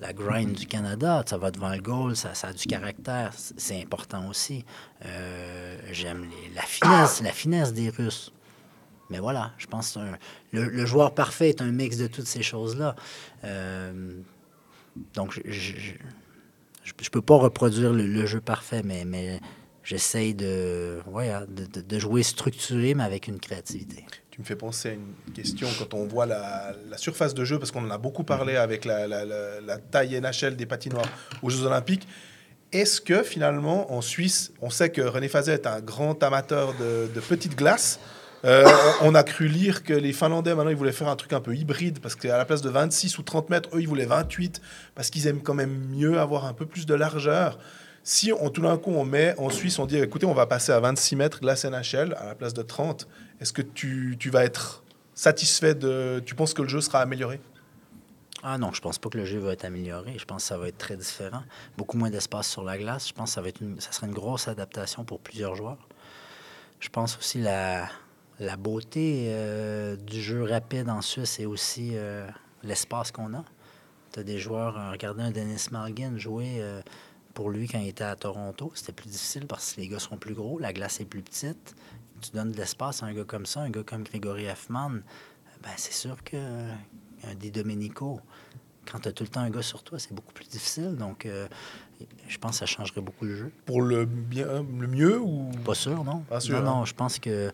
la grind du Canada. Ça va devant le goal, ça, a du caractère. C'est- important aussi. Euh, j'aime la finesse, la finesse des Russes. Mais voilà, je pense que le, joueur parfait est un mix de toutes ces choses-là. Euh, donc, je, je peux pas reproduire le, jeu parfait, mais, mais j'essaye de jouer structuré, mais avec une créativité. Tu me fais penser à une question quand on voit la, la surface de jeu, parce qu'on en a beaucoup parlé avec la, la- la- la taille NHL des patinoires aux Jeux Olympiques. Est-ce que finalement, en Suisse, on sait que René Fazet est un grand amateur de, de petites glaces Euh, on a cru lire que les Finlandais, maintenant, ils voulaient faire un truc un peu hybride, parce qu'à la place de 26 ou 30 mètres, eux, ils voulaient 28, parce qu'ils aiment quand même mieux avoir un peu plus de largeur. Si on, tout d'un coup, on met en Suisse, on dit, écoutez, on va passer à 26 mètres glace NHL à la place de 30, est-ce que tu, tu vas être satisfait de... Tu penses que le jeu sera amélioré? Ah non, je pense pas que le jeu va être amélioré. Je pense que ça va être très différent. Beaucoup moins d'espace sur la glace. Je pense que ça, va être ça sera une grosse adaptation pour plusieurs joueurs. Je pense aussi la, la beauté euh, du jeu rapide en Suisse et aussi euh, l'espace qu'on a. Tu as des joueurs, euh, regardez un Dennis Malgin jouer euh, pour lui quand il était à Toronto. C'était plus difficile parce que les gars sont plus gros, la glace est plus petite. Tu donnes de l'espace à un gars comme ça, un gars comme Grégory Hoffman, ben, c'est sûr que euh, un Di Domenico, quand tu as tout le temps un gars sur toi, c'est beaucoup plus difficile. Donc, euh, je pense que ça changerait beaucoup le jeu. Pour le, bien, le mieux ou... Pas sûr, non? Pas sûr, non, hein? non, je pense que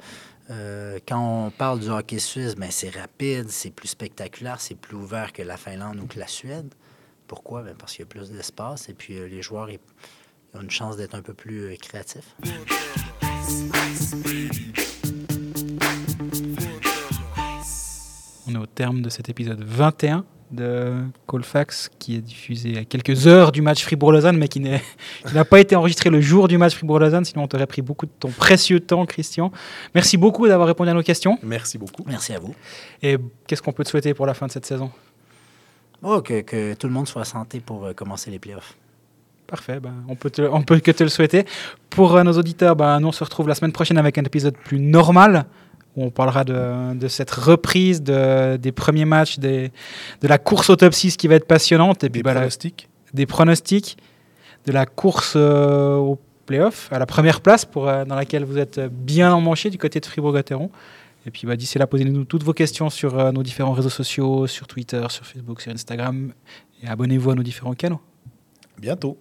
euh, quand on parle du hockey suisse, ben, c'est rapide, c'est plus spectaculaire, c'est plus ouvert que la Finlande ou que la Suède. Pourquoi? Ben, parce qu'il y a plus d'espace et puis euh, les joueurs ils, ils ont une chance d'être un peu plus euh, créatifs. On est au terme de cet épisode 21 de Colfax qui est diffusé à quelques heures du match Fribourg-Lausanne, mais (laughs) qui n'a pas été enregistré le jour du match Fribourg-Lausanne, sinon on t'aurait pris beaucoup de ton précieux temps, Christian. Merci beaucoup d'avoir répondu à nos questions. Merci beaucoup. Merci à vous. Et qu'est-ce qu'on peut te souhaiter pour la fin de cette saison? Oh, que, que tout le monde soit santé pour euh, commencer les playoffs. Parfait, ben, on, peut te- on peut que te le souhaiter. Pour euh, nos auditeurs, ben, nous on se retrouve la semaine prochaine avec un épisode plus normal, où on parlera de, de cette reprise de- des premiers matchs, des, de la course au top 6 qui va être passionnante, et puis Des ben, la- pronostics des pronostics, de la course euh, au playoff, à la première place, pour, euh, dans laquelle vous êtes bien emmanché du côté de Fribourg-Gotteron. Et puis bah, d'ici là, posez-nous toutes vos questions sur euh, nos différents réseaux sociaux, sur Twitter, sur Facebook, sur Instagram, et abonnez-vous à nos différents canaux. Bientôt.